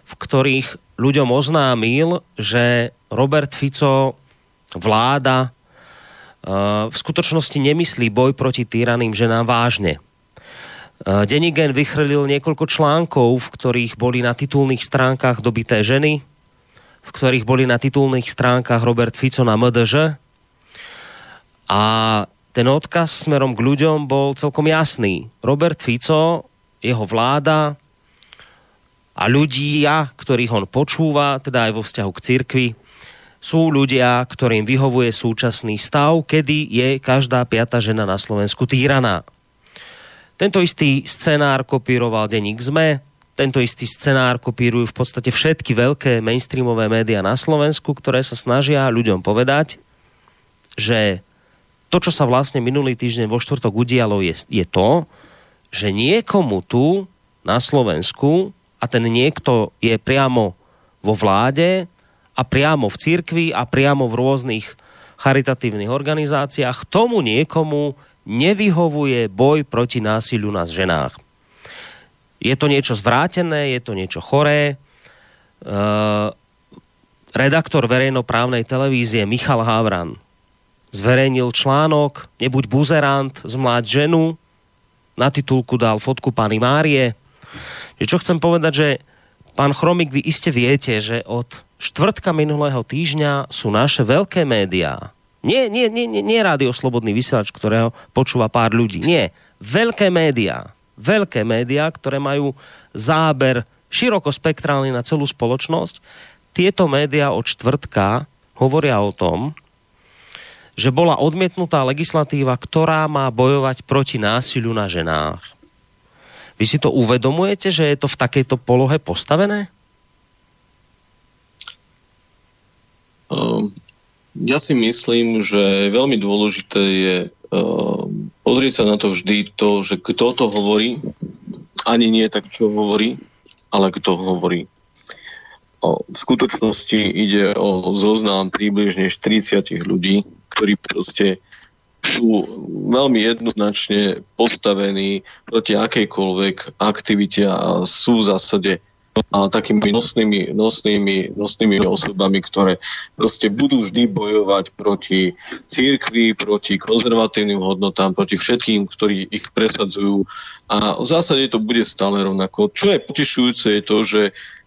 Speaker 2: v ktorých ľuďom oznámil, že Robert Fico vláda v skutočnosti nemyslí boj proti týraným ženám vážne. Denigen vychrlil niekoľko článkov, v ktorých boli na titulných stránkach dobité ženy, v ktorých boli na titulných stránkach Robert Fico na MDŽ. A ten odkaz smerom k ľuďom bol celkom jasný. Robert Fico, jeho vláda a ľudia, ktorých on počúva, teda aj vo vzťahu k cirkvi, sú ľudia, ktorým vyhovuje súčasný stav, kedy je každá piata žena na Slovensku týraná. Tento istý scenár kopíroval denník ZME, tento istý scenár kopírujú v podstate všetky veľké mainstreamové médiá na Slovensku, ktoré sa snažia ľuďom povedať, že to, čo sa vlastne minulý týždeň vo štvrtok udialo, je, je to, že niekomu tu na Slovensku, a ten niekto je priamo vo vláde, a priamo v cirkvi a priamo v rôznych charitatívnych organizáciách tomu niekomu nevyhovuje boj proti násiliu na ženách. Je to niečo zvrátené, je to niečo choré. E, redaktor verejnoprávnej televízie Michal Havran zverejnil článok Nebuď buzerant, zmláď ženu. Na titulku dal fotku pani Márie. Čo chcem povedať, že pán Chromik, vy iste viete, že od štvrtka minulého týždňa sú naše veľké médiá. Nie, nie, nie, nie, nie rádio Slobodný vysielač, ktorého počúva pár ľudí. Nie. Veľké médiá. Veľké médiá, ktoré majú záber širokospektrálny na celú spoločnosť. Tieto médiá od čtvrtka hovoria o tom, že bola odmietnutá legislatíva, ktorá má bojovať proti násiliu na ženách. Vy si to uvedomujete, že je to v takejto polohe postavené?
Speaker 5: Ja si myslím, že veľmi dôležité je um, pozrieť sa na to vždy to, že kto to hovorí, ani nie tak, čo hovorí, ale kto hovorí. V skutočnosti ide o zoznam približne 40 ľudí, ktorí proste sú veľmi jednoznačne postavení proti akejkoľvek aktivite a sú v zásade a takými nosnými, nosnými, nosnými osobami, ktoré proste budú vždy bojovať proti církvi, proti konzervatívnym hodnotám, proti všetkým, ktorí ich presadzujú. A v zásade to bude stále rovnako. Čo je potešujúce je to, že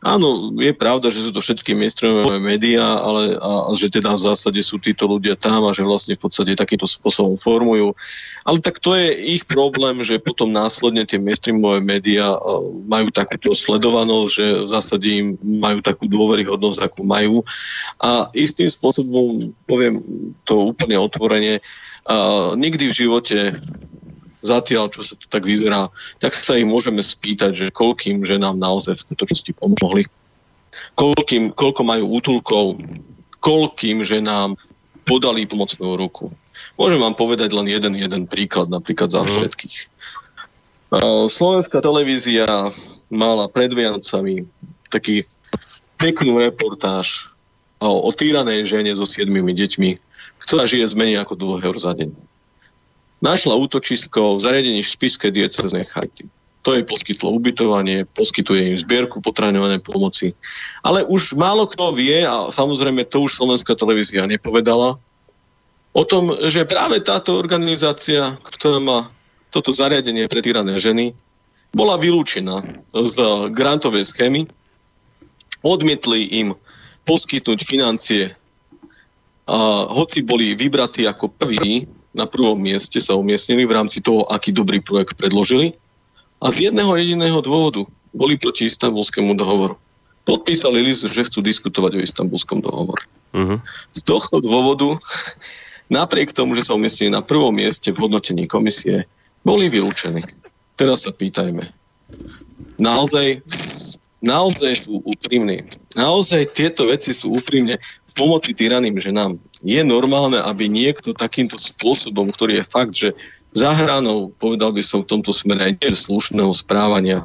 Speaker 5: Áno, je pravda, že sú to všetky mainstreamové médiá, ale a, že teda v zásade sú títo ľudia tam a že vlastne v podstate takýmto spôsobom formujú. Ale tak to je ich problém, že potom následne tie mainstreamové médiá majú takúto sledovanosť, že v zásade im majú takú dôveryhodnosť, akú majú. A istým spôsobom, poviem to úplne otvorene, a nikdy v živote zatiaľ, čo sa to tak vyzerá, tak sa ich môžeme spýtať, že koľkým ženám naozaj v skutočnosti pomohli. Koľkým, koľko majú útulkov, koľkým ženám podali pomocnú ruku. Môžem vám povedať len jeden, jeden príklad, napríklad za mhm. všetkých. Slovenská televízia mala pred Vianocami taký peknú reportáž o, o týranej žene so siedmimi deťmi, ktorá žije z menej ako 2 eur za deň našla útočisko v zariadení v Spiskej dieceznej charity. To jej poskytlo ubytovanie, poskytuje im zbierku potraňované pomoci. Ale už málo kto vie, a samozrejme to už slovenská televízia nepovedala, o tom, že práve táto organizácia, ktorá má toto zariadenie pre týrané ženy, bola vylúčená z grantovej schémy. Odmietli im poskytnúť financie, a hoci boli vybratí ako prví na prvom mieste sa umiestnili v rámci toho, aký dobrý projekt predložili. A z jedného jediného dôvodu boli proti istambulskému dohovoru. Podpísali list, že chcú diskutovať o istambulskom dohovore. Uh-huh. Z tohto dôvodu, napriek tomu, že sa umiestnili na prvom mieste v hodnotení komisie, boli vylúčení. Teraz sa pýtajme. Naozaj, naozaj sú úprimní. Naozaj tieto veci sú úprimne pomoci tyraným ženám. Je normálne, aby niekto takýmto spôsobom, ktorý je fakt, že za hranou, povedal by som v tomto smere aj nie slušného správania,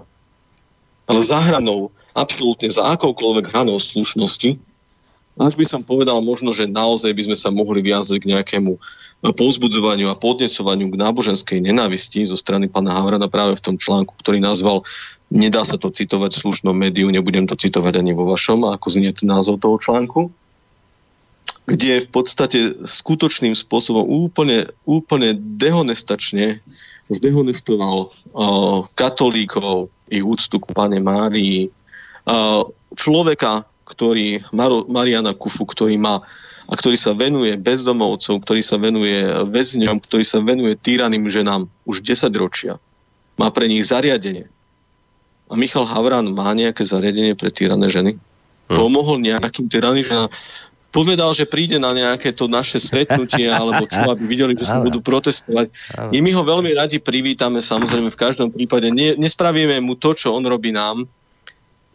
Speaker 5: ale za hranou, absolútne za akoukoľvek hranou slušnosti, až by som povedal možno, že naozaj by sme sa mohli viazať k nejakému povzbudzovaniu a podnesovaniu k náboženskej nenávisti zo strany pána Havrana práve v tom článku, ktorý nazval Nedá sa to citovať v slušnom médiu, nebudem to citovať ani vo vašom, ako znie názov toho článku kde v podstate skutočným spôsobom úplne, úplne dehonestačne zdehonestoval uh, katolíkov, ich úctu k Pane Márii, uh, človeka, ktorý, Mar- Mariana Kufu, ktorý má a ktorý sa venuje bezdomovcom, ktorý sa venuje väzňom, ktorý sa venuje týraným ženám už 10 ročia. Má pre nich zariadenie. A Michal Havran má nejaké zariadenie pre týrané ženy? Hm. Pomohol nejakým týraným ženám? Povedal, že príde na nejaké to naše stretnutie, alebo čo, aby videli, že sa budú protestovať. I my ho veľmi radi privítame, samozrejme v každom prípade. Ne, nespravíme mu to, čo on robí nám.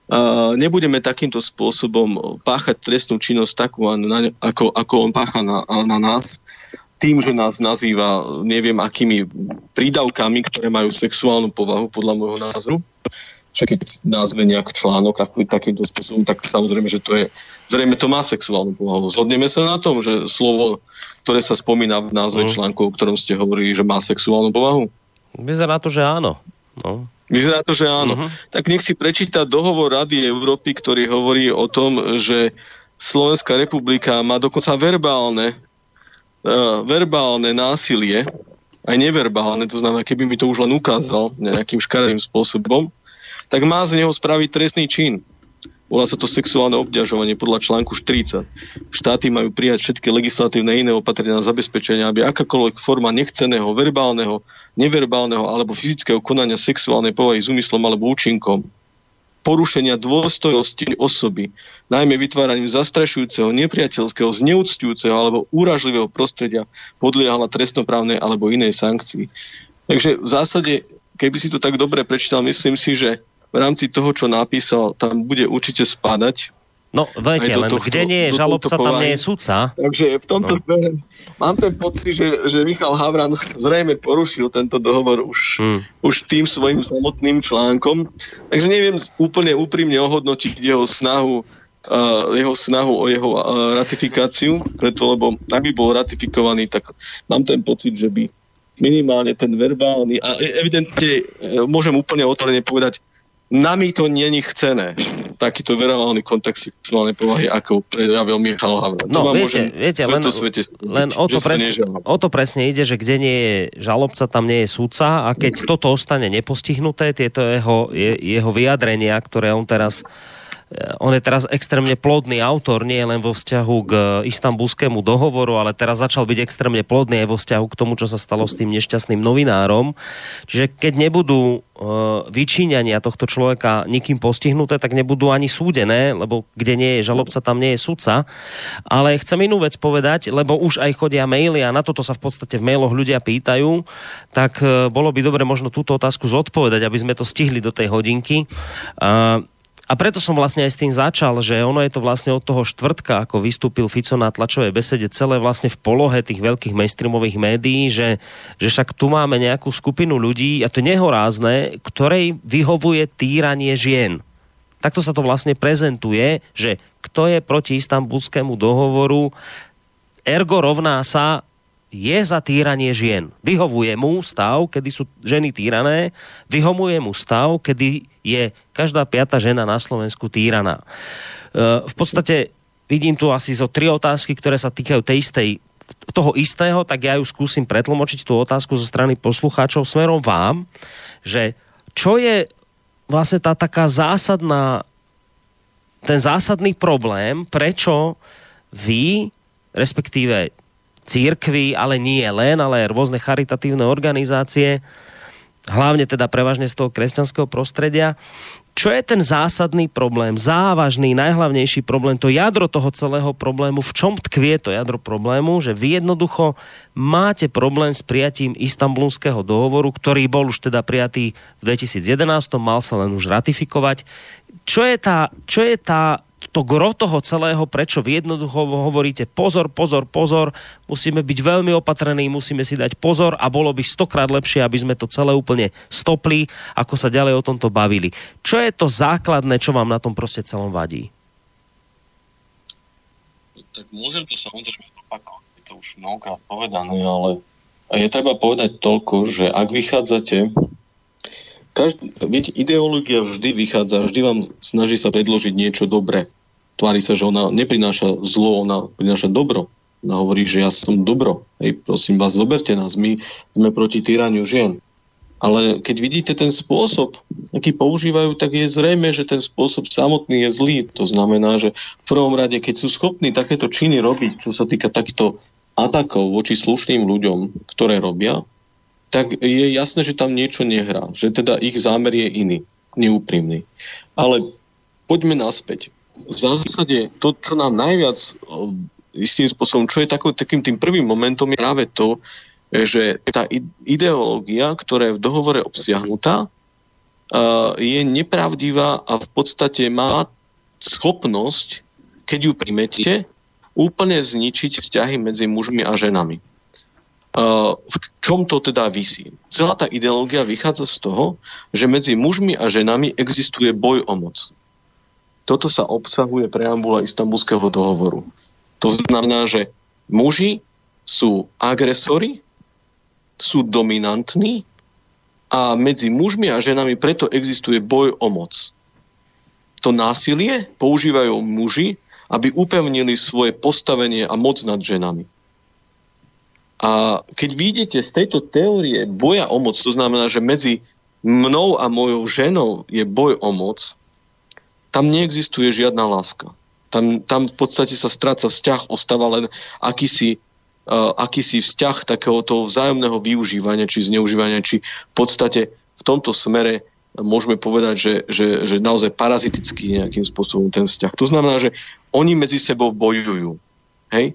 Speaker 5: Uh, nebudeme takýmto spôsobom páchať trestnú činnosť takú, ako, ako on pácha na, na nás, tým, že nás nazýva neviem akými prídavkami, ktoré majú sexuálnu povahu, podľa môjho názoru že keď názve nejak článok taký, takýmto spôsobom, tak samozrejme, že to je, zrejme to má sexuálnu povahu. Zhodneme sa na tom, že slovo, ktoré sa spomína v názve mm. článku, o ktorom ste hovorili, že má sexuálnu povahu?
Speaker 2: Vyzerá to, že áno. No.
Speaker 5: Vyzerá to, že áno. Uh-huh. Tak nech si prečíta dohovor Rady Európy, ktorý hovorí o tom, že Slovenská republika má dokonca verbálne, uh, verbálne násilie, aj neverbálne, to znamená, keby mi to už len ukázal nejakým škaredým spôsobom, tak má z neho spraviť trestný čin. Volá sa to sexuálne obťažovanie podľa článku 40. Štáty majú prijať všetky legislatívne iné opatrenia na zabezpečenie, aby akákoľvek forma nechceného, verbálneho, neverbálneho alebo fyzického konania sexuálnej povahy s úmyslom alebo účinkom porušenia dôstojnosti osoby, najmä vytváraním zastrašujúceho, nepriateľského, zneúctujúceho alebo úražlivého prostredia podliehala trestnoprávnej alebo inej sankcii. Takže v zásade, keby si to tak dobre prečítal, myslím si, že v rámci toho, čo napísal, tam bude určite spadať.
Speaker 2: No, viete, len tohto, kde nie je žalobca, tam nie je sudca.
Speaker 5: Takže v tomto no. mám ten pocit, že, že Michal Havran zrejme porušil tento dohovor už, hmm. už tým svojim samotným článkom. Takže neviem úplne úprimne ohodnotiť jeho snahu uh, jeho snahu o jeho uh, ratifikáciu, preto lebo aby bol ratifikovaný, tak mám ten pocit, že by minimálne ten verbálny a evidentne e, môžem úplne otvorene povedať, nami to není chcené, takýto verbálny kontext sexuálnej povahy, ako prejavil Michal Havran.
Speaker 2: No, to viete, viete len, svete, len o, to presne, o to presne ide, že kde nie je žalobca, tam nie je súdca a keď toto ostane nepostihnuté, tieto jeho, je, jeho vyjadrenia, ktoré on teraz on je teraz extrémne plodný autor, nie len vo vzťahu k istambulskému dohovoru, ale teraz začal byť extrémne plodný aj vo vzťahu k tomu, čo sa stalo s tým nešťastným novinárom. Čiže keď nebudú e, vyčíňania tohto človeka nikým postihnuté, tak nebudú ani súdené, lebo kde nie je žalobca, tam nie je sudca. Ale chcem inú vec povedať, lebo už aj chodia maily a na toto sa v podstate v mailoch ľudia pýtajú, tak e, bolo by dobre možno túto otázku zodpovedať, aby sme to stihli do tej hodinky. A preto som vlastne aj s tým začal, že ono je to vlastne od toho štvrtka, ako vystúpil Fico na tlačovej besede, celé vlastne v polohe tých veľkých mainstreamových médií, že, že však tu máme nejakú skupinu ľudí, a to nehorázne, ktorej vyhovuje týranie žien. Takto sa to vlastne prezentuje, že kto je proti istambulskému dohovoru, ergo rovná sa je za týranie žien. Vyhovuje mu stav, kedy sú ženy týrané, vyhovuje mu stav, kedy je každá piata žena na Slovensku týraná. E, v podstate vidím tu asi zo tri otázky, ktoré sa týkajú tej istej toho istého, tak ja ju skúsim pretlmočiť tú otázku zo strany poslucháčov smerom vám, že čo je vlastne tá taká zásadná ten zásadný problém, prečo vy, respektíve církvy, ale nie len, ale rôzne charitatívne organizácie, hlavne teda prevažne z toho kresťanského prostredia. Čo je ten zásadný problém, závažný, najhlavnejší problém, to jadro toho celého problému, v čom tkvie to jadro problému, že vy jednoducho máte problém s prijatím istambulského dohovoru, ktorý bol už teda prijatý v 2011, mal sa len už ratifikovať. Čo je tá, čo je tá to gro toho celého, prečo vy jednoducho hovoríte pozor, pozor, pozor, musíme byť veľmi opatrení, musíme si dať pozor a bolo by stokrát lepšie, aby sme to celé úplne stopli, ako sa ďalej o tomto bavili. Čo je to základné, čo vám na tom proste celom vadí?
Speaker 5: Tak môžem to samozrejme opakovať, je to už mnohokrát povedané, ale je treba povedať toľko, že ak vychádzate každý, viete, ideológia vždy vychádza, vždy vám snaží sa predložiť niečo dobré. Tvári sa, že ona neprináša zlo, ona prináša dobro. Ona hovorí, že ja som dobro. Hej, prosím vás, zoberte nás, my sme proti týraniu žien. Ale keď vidíte ten spôsob, aký používajú, tak je zrejme, že ten spôsob samotný je zlý. To znamená, že v prvom rade, keď sú schopní takéto činy robiť, čo sa týka takýchto atakov voči slušným ľuďom, ktoré robia, tak je jasné, že tam niečo nehrá. Že teda ich zámer je iný, neúprimný. Ale poďme naspäť. V zásade to, čo nám najviac istým spôsobom, čo je taký, takým tým prvým momentom, je práve to, že tá ideológia, ktorá je v dohovore obsiahnutá, je nepravdivá a v podstate má schopnosť, keď ju primetíte, úplne zničiť vzťahy medzi mužmi a ženami. V čom to teda vysí? Celá tá ideológia vychádza z toho, že medzi mužmi a ženami existuje boj o moc. Toto sa obsahuje preambula istambulského dohovoru. To znamená, že muži sú agresori, sú dominantní a medzi mužmi a ženami preto existuje boj o moc. To násilie používajú muži, aby upevnili svoje postavenie a moc nad ženami. A keď vidíte z tejto teórie boja o moc, to znamená, že medzi mnou a mojou ženou je boj o moc, tam neexistuje žiadna láska. Tam, tam v podstate sa stráca vzťah, ostáva len akýsi, uh, akýsi vzťah takéhoto vzájomného využívania či zneužívania, či v podstate v tomto smere môžeme povedať, že, že, že naozaj parazitický nejakým spôsobom ten vzťah. To znamená, že oni medzi sebou bojujú. Hej?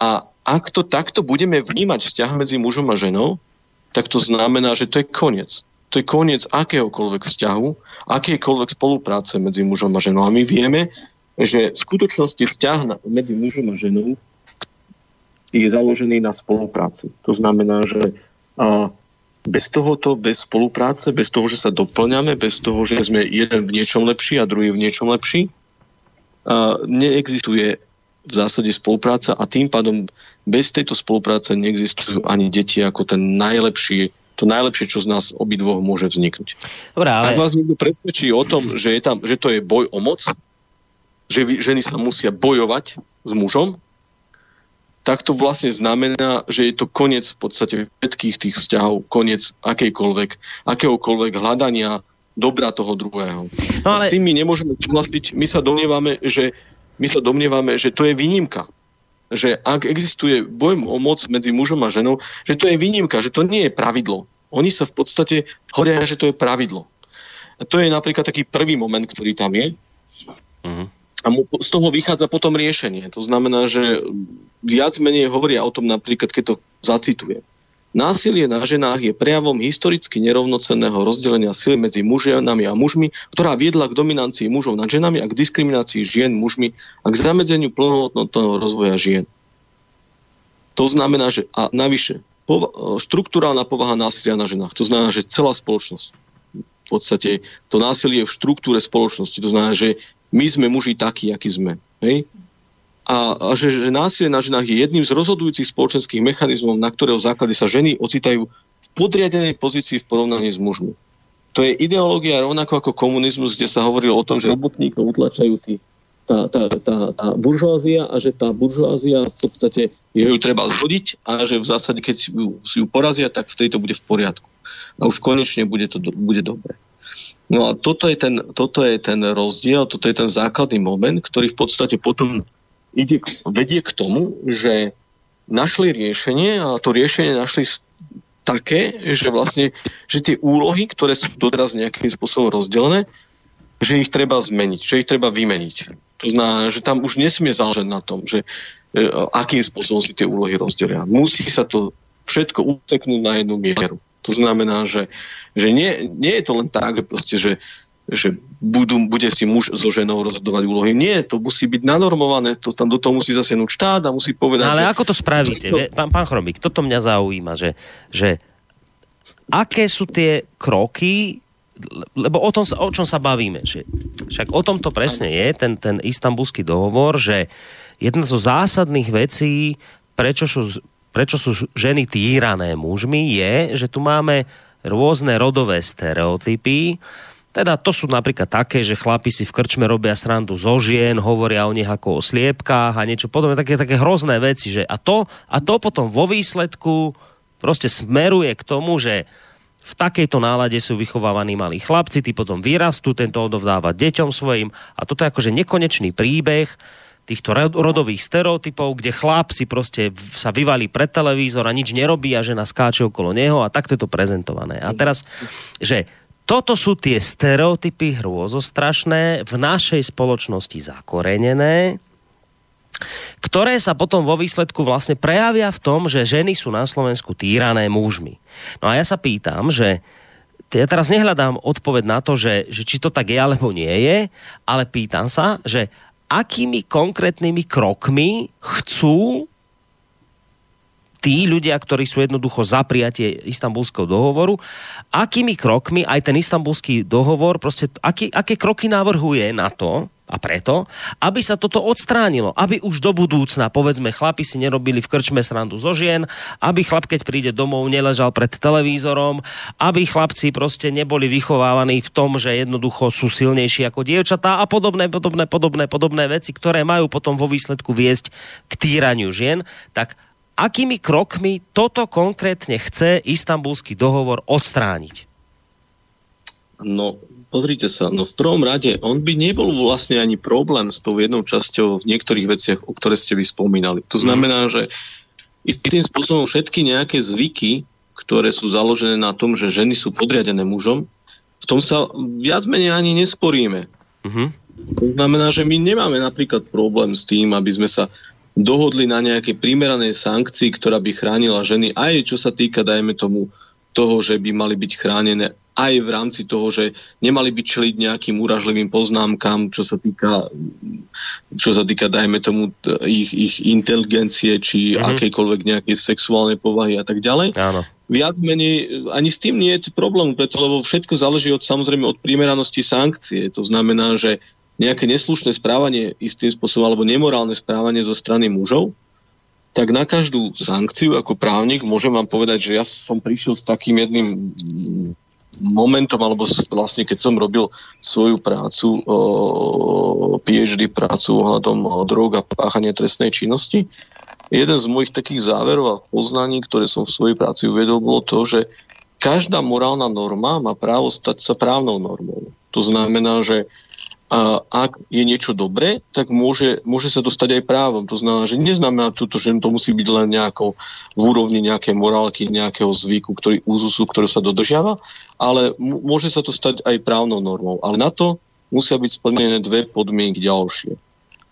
Speaker 5: A ak to takto budeme vnímať vzťah medzi mužom a ženou, tak to znamená, že to je koniec. To je koniec akéhokoľvek vzťahu, akékoľvek spolupráce medzi mužom a ženou. A my vieme, že v skutočnosti vzťah medzi mužom a ženou je založený na spolupráci. To znamená, že bez tohoto, bez spolupráce, bez toho, že sa doplňame, bez toho, že sme jeden v niečom lepší a druhý v niečom lepší, neexistuje v zásade spolupráca a tým pádom bez tejto spolupráce neexistujú ani deti ako ten najlepší to najlepšie, čo z nás obidvoch môže vzniknúť.
Speaker 2: Dobre, ale...
Speaker 5: Ak vás niekto presvedčí o tom, že, je tam, že to je boj o moc, že ženy sa musia bojovať s mužom, tak to vlastne znamená, že je to koniec v podstate všetkých tých vzťahov, koniec akejkoľvek, akéhokoľvek hľadania dobra toho druhého. No ale... S tým my nemôžeme súhlasiť. My sa domnievame, že my sa domnievame, že to je výnimka že ak existuje boj o moc medzi mužom a ženou, že to je výnimka, že to nie je pravidlo. Oni sa v podstate hovoria, že to je pravidlo. A to je napríklad taký prvý moment, ktorý tam je. Uh-huh. A mu, z toho vychádza potom riešenie. To znamená, že viac menej hovoria o tom napríklad, keď to zacitujem. Násilie na ženách je prejavom historicky nerovnocenného rozdelenia sily medzi mužami a mužmi, ktorá viedla k dominancii mužov nad ženami a k diskriminácii žien mužmi a k zamedzeniu plnohodnotného rozvoja žien. To znamená, že a navyše, pova- štruktúrálna povaha násilia na ženách, to znamená, že celá spoločnosť, v podstate to násilie je v štruktúre spoločnosti, to znamená, že my sme muži takí, akí sme. Hej? A, že, že násilie na ženách je jedným z rozhodujúcich spoločenských mechanizmov, na ktorého základe sa ženy ocitajú v podriadenej pozícii v porovnaní s mužmi. To je ideológia rovnako ako komunizmus, kde sa hovorilo o tom, že robotníkov utlačajú tí, tá, tá, tá, tá buržoázia a že tá buržoázia v podstate ju treba zhodiť a že v zásade, keď ju, si ju porazia, tak vtedy to bude v poriadku. A už konečne bude to bude dobre. No a toto je, ten, toto je ten rozdiel, toto je ten základný moment, ktorý v podstate potom ide, vedie k tomu, že našli riešenie a to riešenie našli také, že vlastne, že tie úlohy, ktoré sú doteraz nejakým spôsobom rozdelené, že ich treba zmeniť, že ich treba vymeniť. To znamená, že tam už nesmie záležať na tom, že e, akým spôsobom si tie úlohy rozdelia. Musí sa to všetko useknúť na jednu mieru. To znamená, že, že nie, nie je to len tak, že, proste, že že budú, bude si muž so ženou rozhodovať úlohy. Nie, to musí byť nanormované, to tam do toho musí zasiahnuť štát a musí povedať...
Speaker 2: No, ale
Speaker 5: že...
Speaker 2: ako to spravíte? To... Pán, pán Chromík, toto mňa zaujíma, že, že aké sú tie kroky, lebo o, tom, o čom sa bavíme, že však o tom to presne je, ten, ten istambulský dohovor, že jedna zo zásadných vecí, prečo sú, prečo sú ženy týrané mužmi, je, že tu máme rôzne rodové stereotypy, teda to sú napríklad také, že chlapi si v krčme robia srandu zo žien, hovoria o nich ako o sliepkách a niečo podobné, také, také hrozné veci. Že a, to, a to potom vo výsledku proste smeruje k tomu, že v takejto nálade sú vychovávaní malí chlapci, tí potom vyrastú, tento odovdáva deťom svojim a toto je akože nekonečný príbeh týchto rodových stereotypov, kde chlap si proste sa vyvalí pred televízor a nič nerobí a žena skáče okolo neho a takto je to prezentované. A teraz, že toto sú tie stereotypy hrôzostrašné, v našej spoločnosti zakorenené, ktoré sa potom vo výsledku vlastne prejavia v tom, že ženy sú na Slovensku týrané mužmi. No a ja sa pýtam, že ja teraz nehľadám odpoveď na to, že, že či to tak je alebo nie je, ale pýtam sa, že akými konkrétnymi krokmi chcú tí ľudia, ktorí sú jednoducho za prijatie istambulského dohovoru, akými krokmi aj ten istambulský dohovor, proste aký, aké kroky navrhuje na to, a preto, aby sa toto odstránilo, aby už do budúcna, povedzme, chlapi si nerobili v krčme srandu zo žien, aby chlap, keď príde domov, neležal pred televízorom, aby chlapci proste neboli vychovávaní v tom, že jednoducho sú silnejší ako dievčatá a podobné, podobné, podobné, podobné veci, ktoré majú potom vo výsledku viesť k týraniu žien, tak akými krokmi toto konkrétne chce istambulský dohovor odstrániť?
Speaker 5: No, pozrite sa, no v prvom rade, on by nebol vlastne ani problém s tou jednou časťou v niektorých veciach, o ktoré ste vy spomínali. To znamená, že istým spôsobom všetky nejaké zvyky, ktoré sú založené na tom, že ženy sú podriadené mužom, v tom sa viac menej ani nesporíme. Uh-huh. To znamená, že my nemáme napríklad problém s tým, aby sme sa dohodli na nejakej primeranej sankcii, ktorá by chránila ženy, aj čo sa týka, dajme tomu, toho, že by mali byť chránené aj v rámci toho, že nemali by čeliť nejakým úražlivým poznámkam, čo sa týka, čo sa týka dajme tomu, ich, ich inteligencie, či mm-hmm. akejkoľvek nejakej sexuálnej povahy a tak ďalej.
Speaker 2: Áno.
Speaker 5: Viac menej, ani s tým nie je problém, preto, lebo všetko záleží od, samozrejme od primeranosti sankcie. To znamená, že nejaké neslušné správanie istým spôsobom alebo nemorálne správanie zo strany mužov, tak na každú sankciu ako právnik môžem vám povedať, že ja som prišiel s takým jedným momentom, alebo vlastne keď som robil svoju prácu, PhD prácu ohľadom drog a páchania trestnej činnosti, jeden z mojich takých záverov a poznaní, ktoré som v svojej práci uvedol, bolo to, že každá morálna norma má právo stať sa právnou normou. To znamená, že a ak je niečo dobré, tak môže, môže sa dostať aj právom. To znamená, že neznamená to, že to musí byť len nejako v úrovni nejakej morálky, nejakého zvyku, ktorý úzusu, ktorý sa dodržiava, ale môže sa to stať aj právnou normou. Ale na to musia byť splnené dve podmienky ďalšie.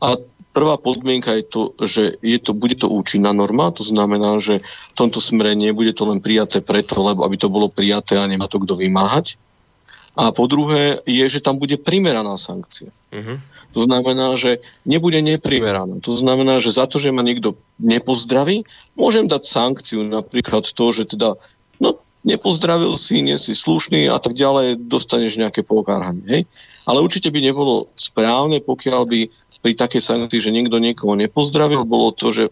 Speaker 5: A prvá podmienka je to, že je to, bude to účinná norma, to znamená, že v tomto smere nebude to len prijaté preto, lebo aby to bolo prijaté a nemá to kto vymáhať, a po druhé je, že tam bude primeraná sankcia. Uh-huh. To znamená, že nebude neprimeraná. To znamená, že za to, že ma niekto nepozdraví, môžem dať sankciu, napríklad to, že teda no, nepozdravil si, nie si slušný a tak ďalej, dostaneš nejaké pokárhanie. Hej? Ale určite by nebolo správne, pokiaľ by pri takej sankcii, že niekto niekoho nepozdravil, bolo to, že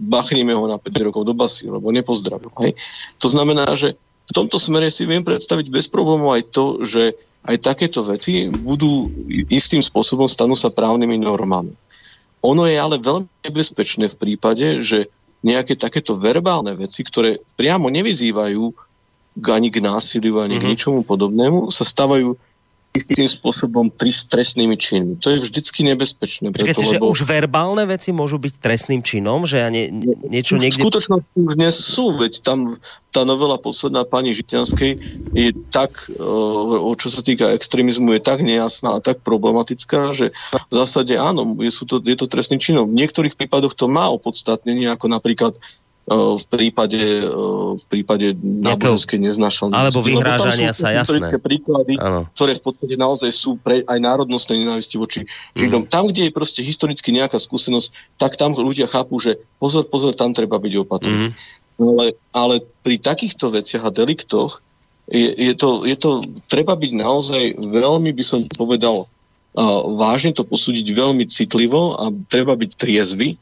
Speaker 5: bachneme ho na 5 rokov do basy, lebo nepozdravil. Hej? To znamená, že v tomto smere si viem predstaviť bez problémov aj to, že aj takéto veci budú istým spôsobom stanú sa právnymi normami. Ono je ale veľmi nebezpečné v prípade, že nejaké takéto verbálne veci, ktoré priamo nevyzývajú ani k násiliu, ani mm-hmm. k mhm. ničomu podobnému, sa stávajú istým spôsobom trestnými činmi. To je vždycky nebezpečné.
Speaker 2: Preto, Počkejte, lebo... že už verbálne veci môžu byť trestným činom? Že ja nie, niečo
Speaker 5: už
Speaker 2: niekde...
Speaker 5: V skutočnosti už dnes sú, veď tam tá novela posledná pani Žitianskej je tak, o čo sa týka extrémizmu, je tak nejasná a tak problematická, že v zásade áno, je, sú to, je to trestný činom. V niektorých prípadoch to má opodstatnenie, ako napríklad v prípade, v prípade náboženskej neznášanlivosti.
Speaker 2: Alebo vyhrážania sa, jasné.
Speaker 5: príklady, ano. ktoré v podstate naozaj sú pre aj národnostné nenávisti voči Židom. Mm. Tam, kde je proste historicky nejaká skúsenosť, tak tam ľudia chápu, že pozor, pozor, tam treba byť opatrný. Mm. Ale, ale pri takýchto veciach a deliktoch je, je, to, je to, treba byť naozaj veľmi, by som povedal, vážne to posúdiť veľmi citlivo a treba byť triezvy,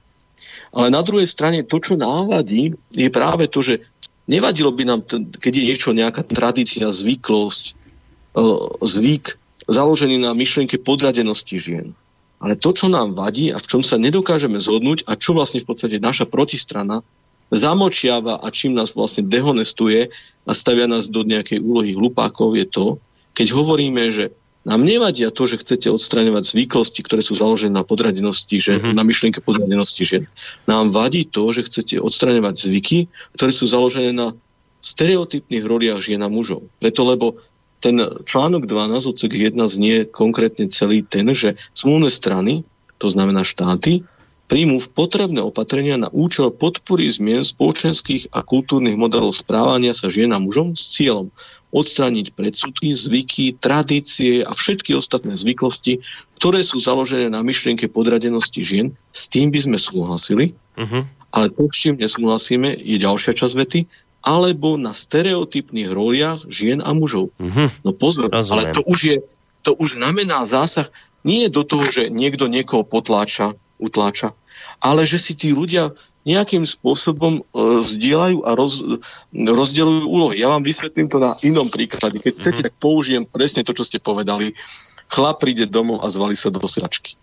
Speaker 5: ale na druhej strane to, čo návadí, je práve to, že nevadilo by nám, keď je niečo, nejaká tradícia, zvyklosť, e, zvyk založený na myšlienke podradenosti žien. Ale to, čo nám vadí a v čom sa nedokážeme zhodnúť a čo vlastne v podstate naša protistrana zamočiava a čím nás vlastne dehonestuje a stavia nás do nejakej úlohy hlupákov je to, keď hovoríme, že nám nevadia to, že chcete odstraňovať zvyklosti, ktoré sú založené na podradenosti že mm-hmm. na myšlienke podradenosti žien. Nám vadí to, že chcete odstraňovať zvyky, ktoré sú založené na stereotypných roliach žien a mužov. Preto, lebo ten článok 12 odsek 1 znie konkrétne celý ten, že smluvné strany, to znamená štáty, príjmú v potrebné opatrenia na účel podpory zmien spoločenských a kultúrnych modelov správania sa žien a mužom s cieľom odstrániť predsudky, zvyky, tradície a všetky ostatné zvyklosti, ktoré sú založené na myšlienke podradenosti žien. S tým by sme súhlasili, uh-huh. ale to, s čím nesúhlasíme, je ďalšia časť vety, alebo na stereotypných roliach žien a mužov. Uh-huh. No pozor, Rozumiem. ale to už, je, to už znamená zásah nie do toho, že niekto niekoho potláča, utláča, ale že si tí ľudia nejakým spôsobom e, zdieľajú a roz, rozdeľujú úlohy. Ja vám vysvetlím to na inom príklade. Keď chcete, mm-hmm. tak použijem presne to, čo ste povedali. Chlap príde domov a zvali sa do sračky.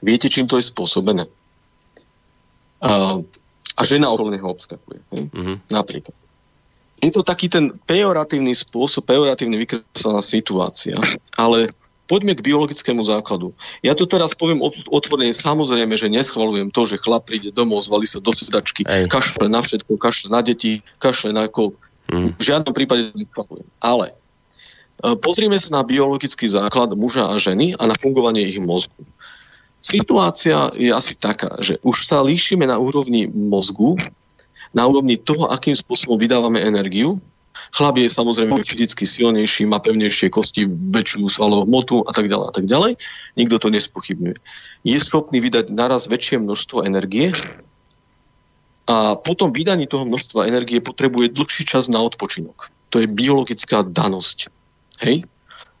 Speaker 5: Viete, čím to je spôsobené? A, a žena okolo neho obskakuje. Mm-hmm. Napríklad. je to taký ten pejoratívny spôsob, pejoratívne vykreslená situácia, ale poďme k biologickému základu. Ja to teraz poviem otvorene, samozrejme, že neschvalujem to, že chlap príde domov, zvali sa do sedačky, Ej. kašle na všetko, kašle na deti, kašle na ako... Mm. V žiadnom prípade neschvalujem. Ale e, pozrime sa na biologický základ muža a ženy a na fungovanie ich mozgu. Situácia je asi taká, že už sa líšime na úrovni mozgu, na úrovni toho, akým spôsobom vydávame energiu. Chlap je samozrejme fyzicky silnejší, má pevnejšie kosti, väčšiu svalovú hmotu a tak ďalej a tak ďalej. Nikto to nespochybňuje. Je schopný vydať naraz väčšie množstvo energie a potom vydaní toho množstva energie potrebuje dlhší čas na odpočinok. To je biologická danosť. Hej?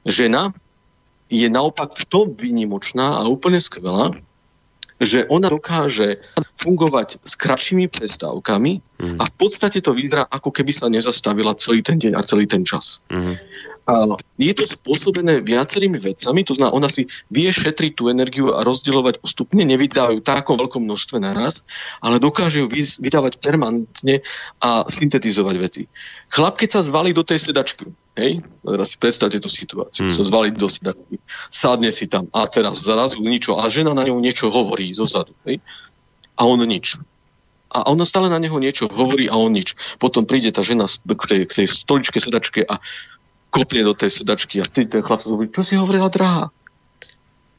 Speaker 5: Žena je naopak v tom výnimočná a úplne skvelá, že ona dokáže fungovať s kratšími prestávkami mm. a v podstate to vyzerá, ako keby sa nezastavila celý ten deň a celý ten čas. Mm. Je to spôsobené viacerými vecami, to znamená, ona si vie šetriť tú energiu a rozdielovať postupne, nevydávajú takom veľkom množstve naraz, ale dokáže ju vydávať permanentne a syntetizovať veci. Chlap, keď sa zvalí do tej sedačky, hej, teraz si predstavte tú situáciu, hmm. sa zvalí do sedačky, sadne si tam a teraz zrazu ničo a žena na ňu niečo hovorí zozadu, hej, a on nič. A ona stále na neho niečo hovorí a on nič. Potom príde tá žena k tej, k tej stoličke sedačke a kopne do tej sedačky a vtedy ten chlap sa hovorí, čo si hovorila, drahá?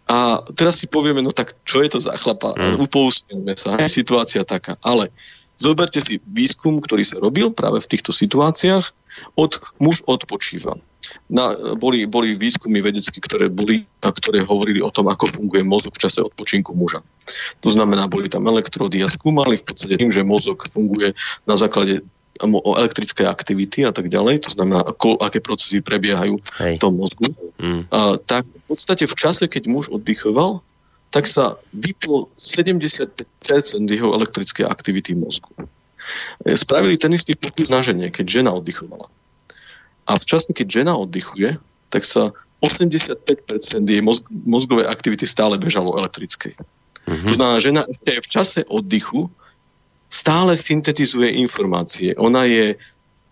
Speaker 5: A teraz si povieme, no tak čo je to za chlapa? Mm. Upousmieme sa, je situácia taká. Ale zoberte si výskum, ktorý sa robil práve v týchto situáciách. Od, muž odpočíva. Na, boli, boli výskumy vedecké, ktoré boli a ktoré hovorili o tom, ako funguje mozog v čase odpočinku muža. To znamená, boli tam elektrody a skúmali v podstate tým, že mozog funguje na základe o elektrické aktivity a tak ďalej, to znamená, ako, aké procesy prebiehajú Hej. v tom mozgu, mm. a, tak v podstate v čase, keď muž oddychoval, tak sa vyplo 70% jeho elektrické aktivity mozgu. E, spravili ten istý pokus na žene, keď žena oddychovala. A v čase, keď žena oddychuje, tak sa 85% jej mozg- mozgovej aktivity stále bežalo elektrickej. Mm-hmm. To znamená, žena ešte aj v čase oddychu stále syntetizuje informácie. Ona je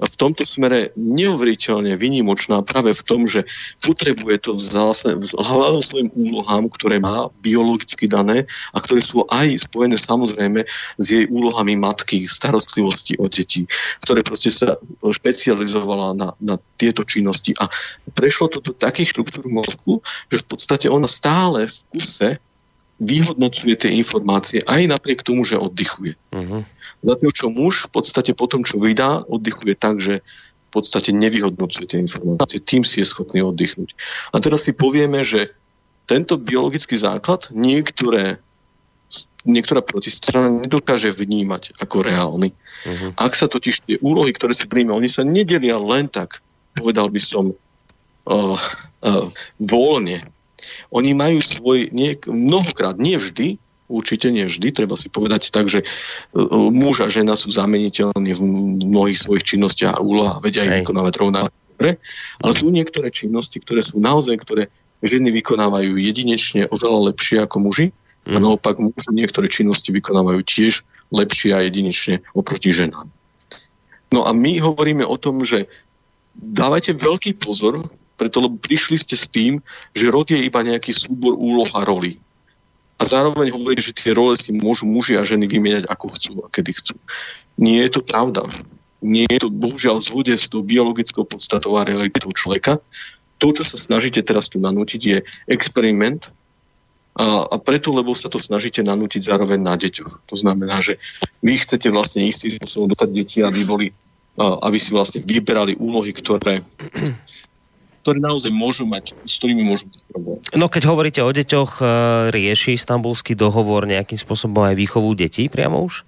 Speaker 5: v tomto smere neuveriteľne vynimočná práve v tom, že potrebuje to vzhľadom svojim úlohám, ktoré má biologicky dané a ktoré sú aj spojené samozrejme s jej úlohami matky, starostlivosti o deti, ktoré proste sa špecializovala na, na tieto činnosti. A prešlo to do takých štruktúr mozgu, že v podstate ona stále v kuse vyhodnocuje tie informácie aj napriek tomu, že oddychuje. Uh-huh. Zatiaľ, čo muž v podstate potom, čo vydá, oddychuje tak, že v podstate nevyhodnocuje tie informácie. Tým si je schopný oddychnúť. A teraz si povieme, že tento biologický základ niektoré, niektorá protistrana nedokáže vnímať ako reálny. Uh-huh. Ak sa totiž tie úlohy, ktoré si príjme, oni sa nedelia len tak, povedal by som, uh, uh, voľne, oni majú svoj, nie, mnohokrát, nie vždy, určite nie vždy, treba si povedať tak, že uh, muž a žena sú zameniteľní v mnohých svojich činnostiach a úlohách, vedia ich vykonávať rovnako dobre, ale sú niektoré činnosti, ktoré sú naozaj, ktoré ženy vykonávajú jedinečne oveľa lepšie ako muži a mhm. naopak muži niektoré činnosti vykonávajú tiež lepšie a jedinečne oproti ženám. No a my hovoríme o tom, že dávajte veľký pozor preto lebo prišli ste s tým, že rod je iba nejaký súbor úloh a roli. A zároveň hovorí, že tie role si môžu muži a ženy vymieňať ako chcú a kedy chcú. Nie je to pravda. Nie je to bohužiaľ zhode s tou biologickou podstatou a realitou človeka. To, čo sa snažíte teraz tu nanútiť, je experiment a, a preto, lebo sa to snažíte nanútiť zároveň na deťoch. To znamená, že vy chcete vlastne istým spôsobom dostať deti, aby boli aby si vlastne vyberali úlohy, ktoré ktoré naozaj môžu mať, s ktorými môžu mať problém.
Speaker 2: No keď hovoríte o deťoch, e, rieši istambulský dohovor nejakým spôsobom aj výchovu detí priamo už?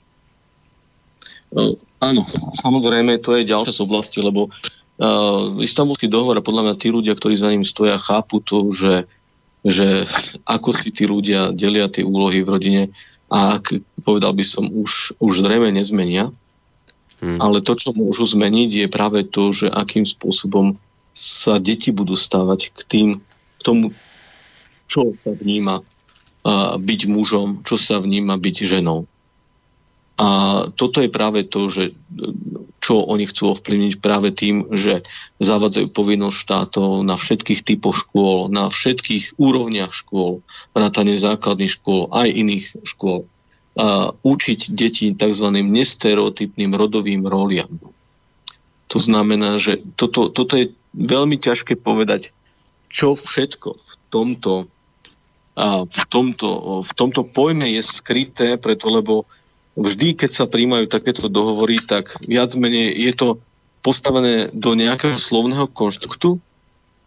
Speaker 5: Uh, áno, samozrejme, to je ďalšia z oblasti, lebo uh, istambulský dohovor a podľa mňa tí ľudia, ktorí za ním stoja, chápu to, že, že ako si tí ľudia delia tie úlohy v rodine a ak, povedal by som, už, už zrejme nezmenia. Hmm. Ale to, čo môžu zmeniť, je práve to, že akým spôsobom sa deti budú stávať k tým, k tomu, čo sa vníma byť mužom, čo sa vníma byť ženou. A toto je práve to, že čo oni chcú ovplyvniť práve tým, že zavadzajú povinnosť štátov na všetkých typoch škôl, na všetkých úrovniach škôl, vrátane základných škôl, aj iných škôl, a učiť deti tzv. nestereotypným rodovým roliam. To znamená, že toto, toto je veľmi ťažké povedať, čo všetko v tomto, v tomto, v tomto pojme je skryté, preto lebo vždy, keď sa príjmajú takéto dohovory, tak viac menej je to postavené do nejakého slovného konštruktu,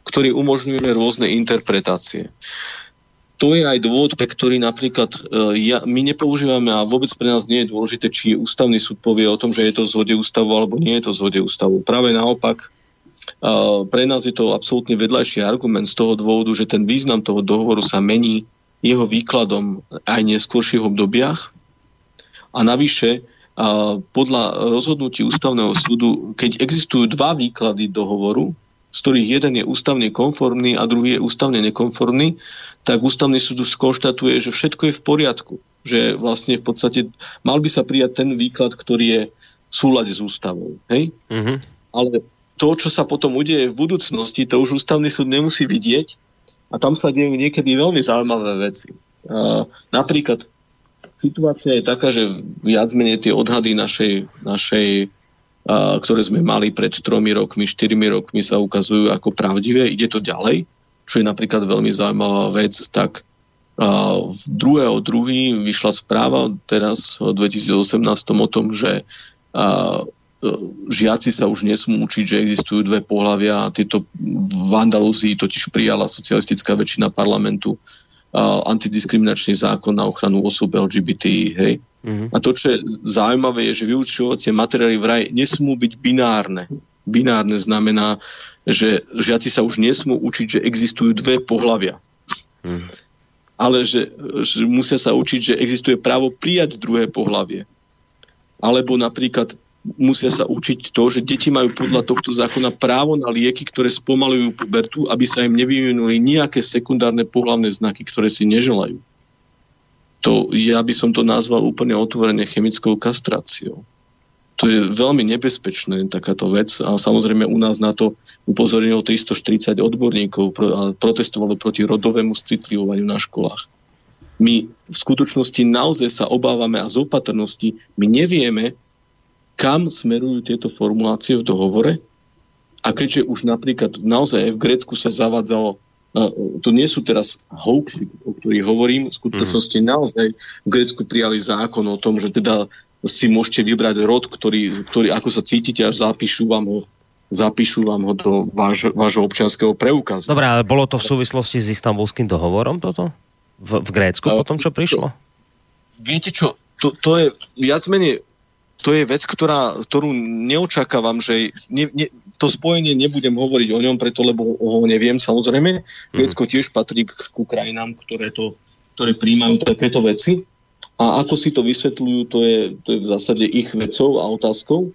Speaker 5: ktorý umožňuje rôzne interpretácie. To je aj dôvod, pre ktorý napríklad e, ja, my nepoužívame a vôbec pre nás nie je dôležité, či ústavný súd povie o tom, že je to v zhode ústavu alebo nie je to v zhode ústavu. Práve naopak, pre nás je to absolútne vedľajší argument z toho dôvodu, že ten význam toho dohovoru sa mení jeho výkladom aj v neskôrších obdobiach a navyše, podľa rozhodnutí ústavného súdu, keď existujú dva výklady dohovoru, z ktorých jeden je ústavne konformný a druhý je ústavne nekonformný, tak ústavný súd skonštatuje, že všetko je v poriadku. Že vlastne v podstate mal by sa prijať ten výklad, ktorý je v súlade s ústavou. Hej? Mm-hmm. Ale to, čo sa potom udeje v budúcnosti, to už ústavný súd nemusí vidieť a tam sa dejú niekedy veľmi zaujímavé veci. Uh, napríklad situácia je taká, že viac menej tie odhady našej, našej a, ktoré sme mali pred tromi rokmi, štyrmi rokmi sa ukazujú ako pravdivé. Ide to ďalej, čo je napríklad veľmi zaujímavá vec, tak v druhého druhý vyšla správa teraz v 2018 o tom, že žiaci sa už nesmú učiť, že existujú dve pohľavia a tieto v Andalúzii totiž prijala socialistická väčšina parlamentu antidiskriminačný zákon na ochranu osob LGBT. Hej? Mm-hmm. A to, čo je zaujímavé, je, že vyučovacie materiály vraj nesmú byť binárne. Binárne znamená, že žiaci sa už nesmú učiť, že existujú dve pohľavia. Mm-hmm. Ale že, že musia sa učiť, že existuje právo prijať druhé pohľavie. Alebo napríklad musia sa učiť to, že deti majú podľa tohto zákona právo na lieky, ktoré spomalujú pubertu, aby sa im nevyvinuli nejaké sekundárne pohľavné znaky, ktoré si neželajú. To, ja by som to nazval úplne otvorene chemickou kastráciou. To je veľmi nebezpečné, takáto vec. A samozrejme u nás na to upozornilo 340 odborníkov a protestovalo proti rodovému citlivovaniu na školách. My v skutočnosti naozaj sa obávame a z opatrnosti my nevieme, kam smerujú tieto formulácie v dohovore. A keďže už napríklad naozaj aj v Grécku sa zavádzalo, to nie sú teraz hoaxy, o ktorých hovorím, v skutočnosti mm. naozaj v Grécku prijali zákon o tom, že teda si môžete vybrať rod, ktorý, ktorý ako sa cítite, až zapíšu vám ho zapíšu vám ho do váš, vášho občianského preukazu.
Speaker 2: Dobre, ale bolo to v súvislosti s istambulským dohovorom toto? V, v Grécku uh, potom, čo prišlo?
Speaker 5: Viete čo, to, to je viac menej to je vec, ktorá, ktorú neočakávam, že ne, ne, to spojenie nebudem hovoriť o ňom, preto lebo ho neviem samozrejme. Mm. Grécko tiež patrí k, k krajinám, ktoré, to, ktoré príjmajú takéto veci. A ako si to vysvetľujú, to je, to je v zásade ich vecou a otázkou.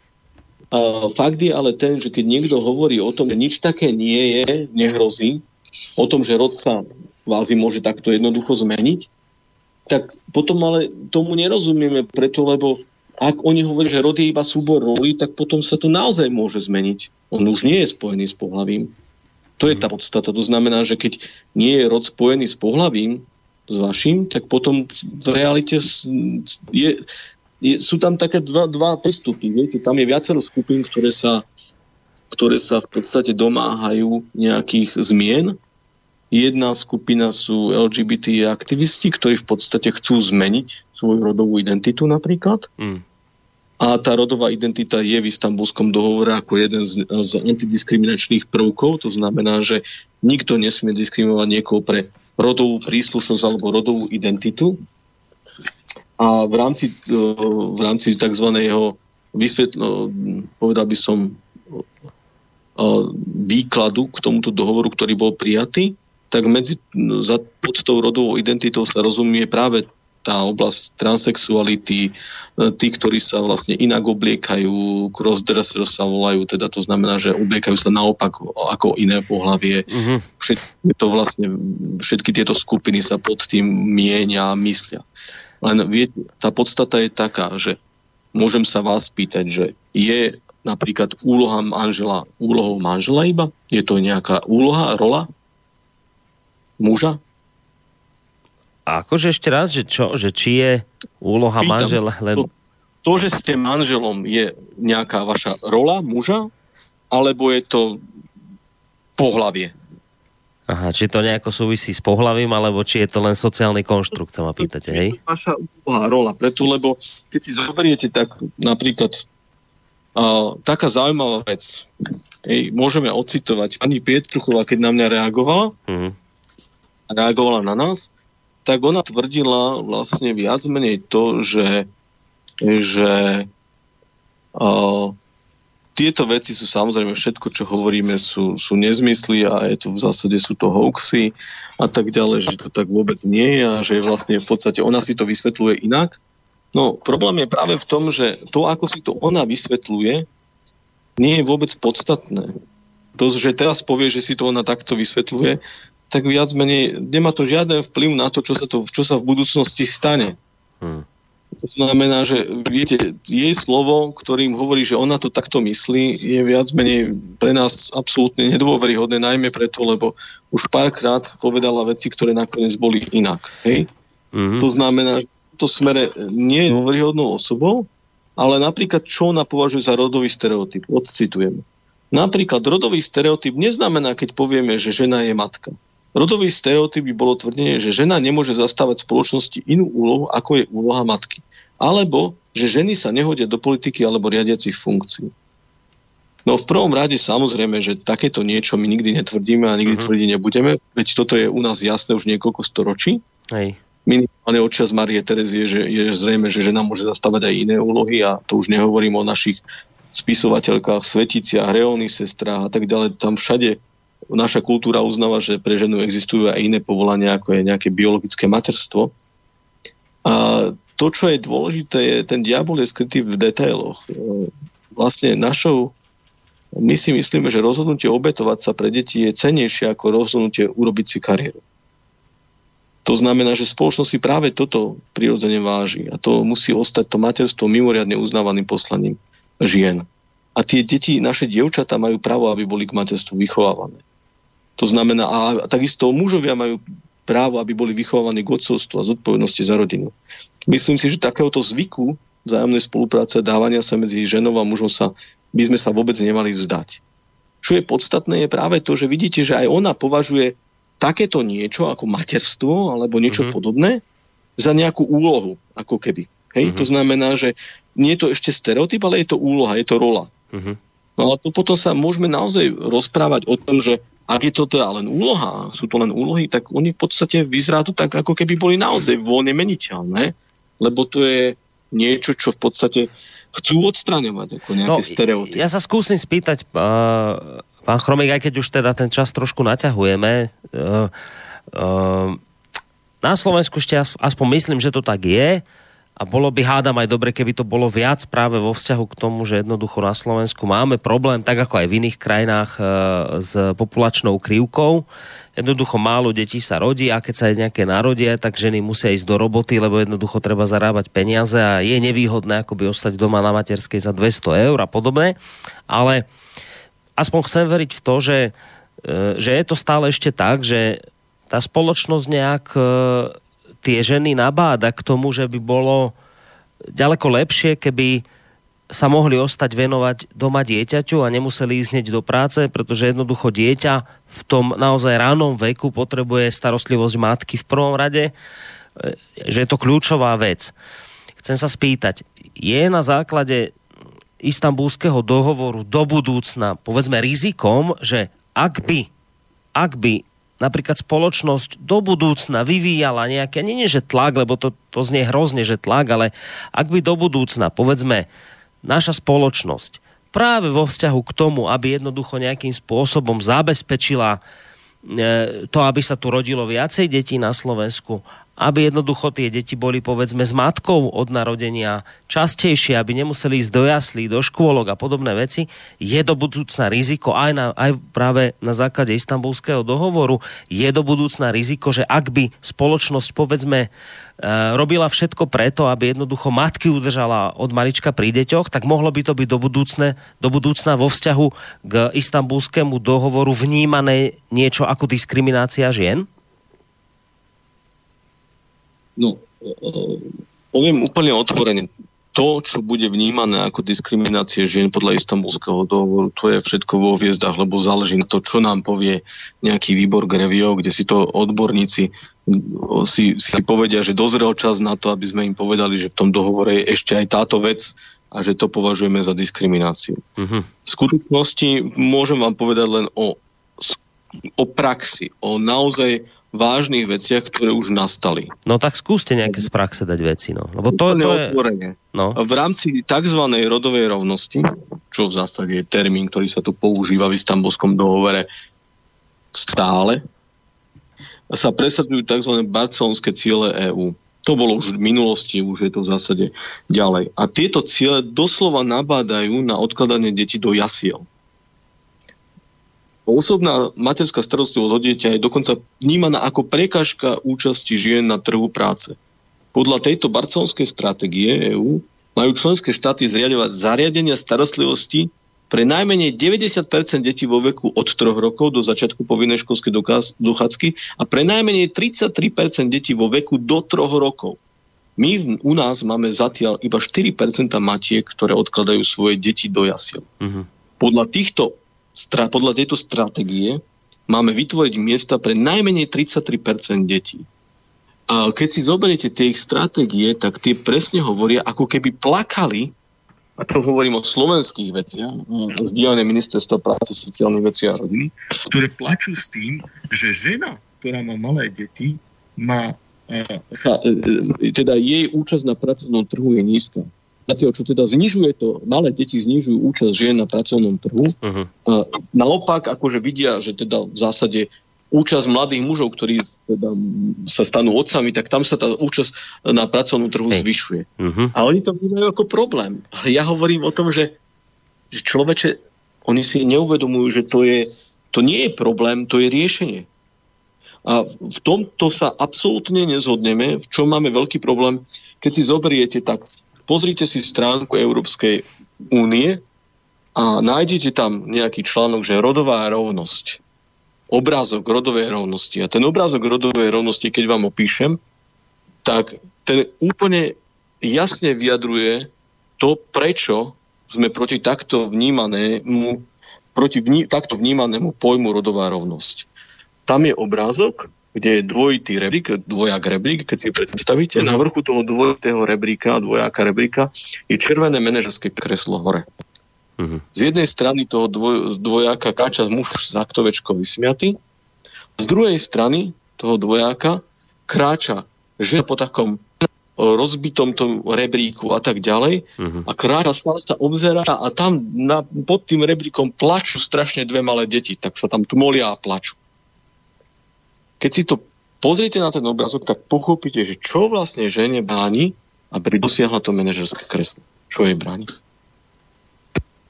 Speaker 5: A fakt je ale ten, že keď niekto hovorí o tom, že nič také nie je, nehrozí, o tom, že rod sa kvázi môže takto jednoducho zmeniť, tak potom ale tomu nerozumieme preto, lebo ak oni hovoria, že rod je iba súbor rolí, tak potom sa to naozaj môže zmeniť. On už nie je spojený s pohlavím. To je tá mhm. podstata. To znamená, že keď nie je rod spojený s pohlavím, s vašim, tak potom v realite je, je, sú tam také dva, dva prístupy. Viete, tam je viacero skupín, ktoré sa, ktoré sa v podstate domáhajú nejakých zmien. Jedna skupina sú LGBT aktivisti, ktorí v podstate chcú zmeniť svoju rodovú identitu napríklad. Mm. A tá rodová identita je v istambulskom dohovore ako jeden z, z antidiskriminačných prvkov. To znamená, že nikto nesmie diskriminovať niekoho pre rodovú príslušnosť alebo rodovú identitu. A v rámci, e, v rámci tzv. vysvetlo, povedal by som, e, výkladu k tomuto dohovoru, ktorý bol prijatý, tak medzi, za, pod tou rodovou identitou sa rozumie práve tá oblasť transexuality, e, tí, ktorí sa vlastne inak obliekajú, crossdresser sa volajú, teda to znamená, že obliekajú sa naopak ako iné pohlavie. Uh-huh. Všetky, to vlastne, všetky tieto skupiny sa pod tým mienia a myslia. Len viete, tá podstata je taká, že môžem sa vás pýtať, že je napríklad úloha manžela úlohou manžela iba? Je to nejaká úloha, rola muža?
Speaker 2: A akože ešte raz, že čo, že či je úloha Pýtam, manžela len...
Speaker 5: To, to, že ste manželom, je nejaká vaša rola muža, alebo je to pohlavie?
Speaker 2: Aha, či to nejako súvisí s pohlavím, alebo či je to len sociálny konštrukt, sa ma pýtate, hej?
Speaker 5: Vaša úloha, rola, preto, lebo keď si zoberiete tak napríklad uh, taká zaujímavá vec, hej, môžeme ocitovať pani Pietruchová, keď na mňa reagovala, mm-hmm. reagovala na nás, tak ona tvrdila vlastne viac menej to, že, že uh, tieto veci sú samozrejme všetko, čo hovoríme, sú, sú nezmysly a je to v zásade sú to hoaxy a tak ďalej, že to tak vôbec nie je a že vlastne v podstate ona si to vysvetľuje inak. No problém je práve v tom, že to, ako si to ona vysvetľuje, nie je vôbec podstatné. To, že teraz povie, že si to ona takto vysvetľuje, tak viac menej nemá to žiaden vplyv na to, čo sa, to, čo sa v budúcnosti stane. Hmm. To znamená, že viete, jej slovo, ktorým hovorí, že ona to takto myslí, je viac menej pre nás absolútne nedôveryhodné, najmä preto, lebo už párkrát povedala veci, ktoré nakoniec boli inak. Hej? Mm-hmm. To znamená, že v to smere nie je dôveryhodnou osobou, ale napríklad čo ona považuje za rodový stereotyp. Odcitujem. Napríklad rodový stereotyp neznamená, keď povieme, že žena je matka. Rodový stereotyp by bolo tvrdenie, že žena nemôže zastávať v spoločnosti inú úlohu, ako je úloha matky. Alebo, že ženy sa nehodia do politiky alebo riadiacich funkcií. No v prvom rade samozrejme, že takéto niečo my nikdy netvrdíme a nikdy uh-huh. tvrdiť nebudeme, veď toto je u nás jasné už niekoľko storočí. Hej. Minimálne odčas Marie Terezie, že je zrejme, že žena môže zastávať aj iné úlohy a to už nehovorím o našich spisovateľkách, sveticiach, reálnych sestrách a tak ďalej. Tam všade naša kultúra uznáva, že pre ženu existujú aj iné povolania, ako je nejaké biologické materstvo. A to, čo je dôležité, je, ten diabol je skrytý v detailoch. Vlastne našou, my si myslíme, že rozhodnutie obetovať sa pre deti je cenejšie ako rozhodnutie urobiť si kariéru. To znamená, že spoločnosť si práve toto prirodzene váži a to musí ostať to materstvo mimoriadne uznávaným poslaním žien. A tie deti, naše dievčatá majú právo, aby boli k materstvu vychovávané. To znamená, a takisto mužovia majú právo, aby boli vychovávaní k odcovstvu a zodpovednosti za rodinu. Myslím si, že takéhoto zvyku vzájomnej spolupráce, dávania sa medzi ženou a mužom sa, by sme sa vôbec nemali vzdať. Čo je podstatné, je práve to, že vidíte, že aj ona považuje takéto niečo ako materstvo alebo niečo uh-huh. podobné za nejakú úlohu, ako keby. Hej? Uh-huh. To znamená, že nie je to ešte stereotyp, ale je to úloha, je to rola. Uh-huh. No a to potom sa môžeme naozaj rozprávať o tom, že ak je to teda len úloha, sú to len úlohy, tak oni v podstate vyzerá to tak, ako keby boli naozaj voľne meniteľné, lebo to je niečo, čo v podstate chcú odstraňovať, ako nejaké no, stereotypy.
Speaker 2: Ja sa skúsim spýtať, uh, pán Chromik, aj keď už teda ten čas trošku naťahujeme, uh, uh, na Slovensku ešte aspoň myslím, že to tak je, a bolo by, hádam, aj dobre, keby to bolo viac práve vo vzťahu k tomu, že jednoducho na Slovensku máme problém, tak ako aj v iných krajinách, e, s populačnou krivkou. Jednoducho málo detí sa rodí a keď sa aj nejaké narodia, tak ženy musia ísť do roboty, lebo jednoducho treba zarábať peniaze a je nevýhodné akoby ostať doma na materskej za 200 eur a podobné. Ale aspoň chcem veriť v to, že, e, že je to stále ešte tak, že tá spoločnosť nejak e, tie ženy nabáda k tomu, že by bolo ďaleko lepšie, keby sa mohli ostať venovať doma dieťaťu a nemuseli ísť hneď do práce, pretože jednoducho dieťa v tom naozaj ránom veku potrebuje starostlivosť matky v prvom rade, e, že je to kľúčová vec. Chcem sa spýtať, je na základe istambulského dohovoru do budúcna, povedzme, rizikom, že ak by, ak by napríklad spoločnosť do budúcna vyvíjala nejaké, nie, nie že tlak, lebo to, to znie hrozne, že tlak, ale ak by do budúcna, povedzme, naša spoločnosť práve vo vzťahu k tomu, aby jednoducho nejakým spôsobom zabezpečila e, to, aby sa tu rodilo viacej detí na Slovensku, aby jednoducho tie deti boli povedzme s matkou od narodenia častejšie, aby nemuseli ísť do jaslí, do škôlok a podobné veci, je do budúcna riziko aj, na, aj práve na základe istambulského dohovoru, je do budúcna riziko, že ak by spoločnosť povedzme Eh, robila všetko preto, aby jednoducho matky udržala od malička pri deťoch, tak mohlo by to byť do, budúcne, do budúcna vo vzťahu k istambulskému dohovoru vnímané niečo ako diskriminácia žien?
Speaker 5: No, poviem úplne otvorene to, čo bude vnímané ako diskriminácie žien podľa istambulského dohovoru, to je všetko vo hviezdach, lebo záleží na to, čo nám povie nejaký výbor Grevio, kde si to odborníci si, si povedia, že dozrel čas na to, aby sme im povedali, že v tom dohovore je ešte aj táto vec a že to považujeme za diskrimináciu. Uh-huh. V skutočnosti môžem vám povedať len o, o praxi, o naozaj vážnych veciach, ktoré už nastali.
Speaker 2: No tak skúste nejaké z praxe dať veci. No. Lebo to, to je...
Speaker 5: No. V rámci tzv. rodovej rovnosti, čo v zásade je termín, ktorý sa tu používa v istambulskom dohovore stále, sa presadzujú tzv. barcelonské ciele EÚ. To bolo už v minulosti, už je to v zásade ďalej. A tieto ciele doslova nabádajú na odkladanie detí do jasiel. Osobná materská starostlivosť o dieťa je dokonca vnímaná ako prekážka účasti žien na trhu práce. Podľa tejto barcelonskej stratégie EÚ majú členské štáty zriadovať zariadenia starostlivosti pre najmenej 90% detí vo veku od 3 rokov do začiatku povinnej školskej dochádzky a pre najmenej 33% detí vo veku do 3 rokov. My u nás máme zatiaľ iba 4% matiek, ktoré odkladajú svoje deti do jasiel. Uh-huh. Podľa týchto podľa tejto stratégie máme vytvoriť miesta pre najmenej 33% detí. A keď si zoberiete tie ich stratégie, tak tie presne hovoria, ako keby plakali, a to hovorím o slovenských veciach, z dielne ministerstva práce, sociálnych vecí a rodiny, ktoré plačú s tým, že žena, ktorá má malé deti, má, sa, e, e, teda jej účasť na pracovnom trhu je nízka zatiaľ čo teda znižuje to, malé deti znižujú účasť žien na pracovnom trhu. Uh-huh. A naopak, akože vidia, že teda v zásade účasť mladých mužov, ktorí teda sa stanú otcami, tak tam sa tá účasť na pracovnom trhu hey. zvyšuje. Uh-huh. A oni to vnímajú ako problém. Ale ja hovorím o tom, že, že človeče, oni si neuvedomujú, že to, je, to nie je problém, to je riešenie. A v tomto sa absolútne nezhodneme, v čom máme veľký problém. Keď si zoberiete, tak pozrite si stránku Európskej únie a nájdete tam nejaký článok, že rodová rovnosť. Obrázok rodovej rovnosti. A ten obrázok rodovej rovnosti, keď vám opíšem, tak ten úplne jasne vyjadruje to, prečo sme proti takto vnímanému, proti vní, takto vnímanému pojmu rodová rovnosť. Tam je obrázok, kde je dvojitý rebrík, dvojak rebrík, keď si predstavíte, uh-huh. na vrchu toho dvojitého rebríka, dvojaka rebríka, je červené manažerské kreslo hore. Uh-huh. Z jednej strany toho dvoj, dvojaka káča muž z aktovečkou vysmiatý, z druhej strany toho dvojaka kráča žena po takom rozbitom tom rebríku a tak ďalej uh-huh. a kráča stále sa obzerá a tam na, pod tým rebríkom plačú strašne dve malé deti, tak sa tam tmolia a plačú keď si to pozriete na ten obrazok, tak pochopíte, že čo vlastne žene bráni, aby dosiahla to manažerské kreslo. Čo jej bráni?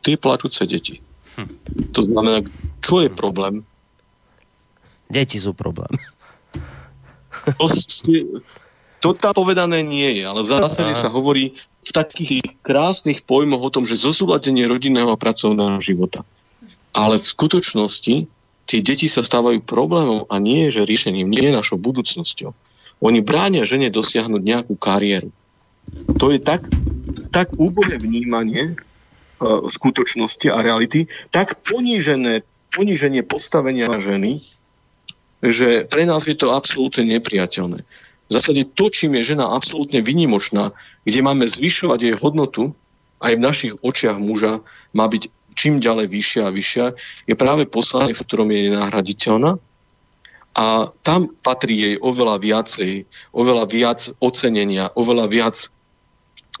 Speaker 5: Tie plačúce deti. Hm. To znamená, čo je problém?
Speaker 2: Deti sú problém.
Speaker 5: To, to tam povedané nie je, ale v zásade sa hovorí v takých krásnych pojmoch o tom, že zosúladenie rodinného a pracovného života. Ale v skutočnosti tie deti sa stávajú problémom a nie že riešením, nie je našou budúcnosťou. Oni bránia žene dosiahnuť nejakú kariéru. To je tak, tak úbohé vnímanie uh, skutočnosti a reality, tak ponížené, poníženie postavenia ženy, že pre nás je to absolútne nepriateľné. V zásade to, čím je žena absolútne vynimočná, kde máme zvyšovať jej hodnotu, aj v našich očiach muža má byť čím ďalej vyššia a vyššia, je práve poslanie, v ktorom je nenahraditeľná. A tam patrí jej oveľa viacej, oveľa viac ocenenia, oveľa viac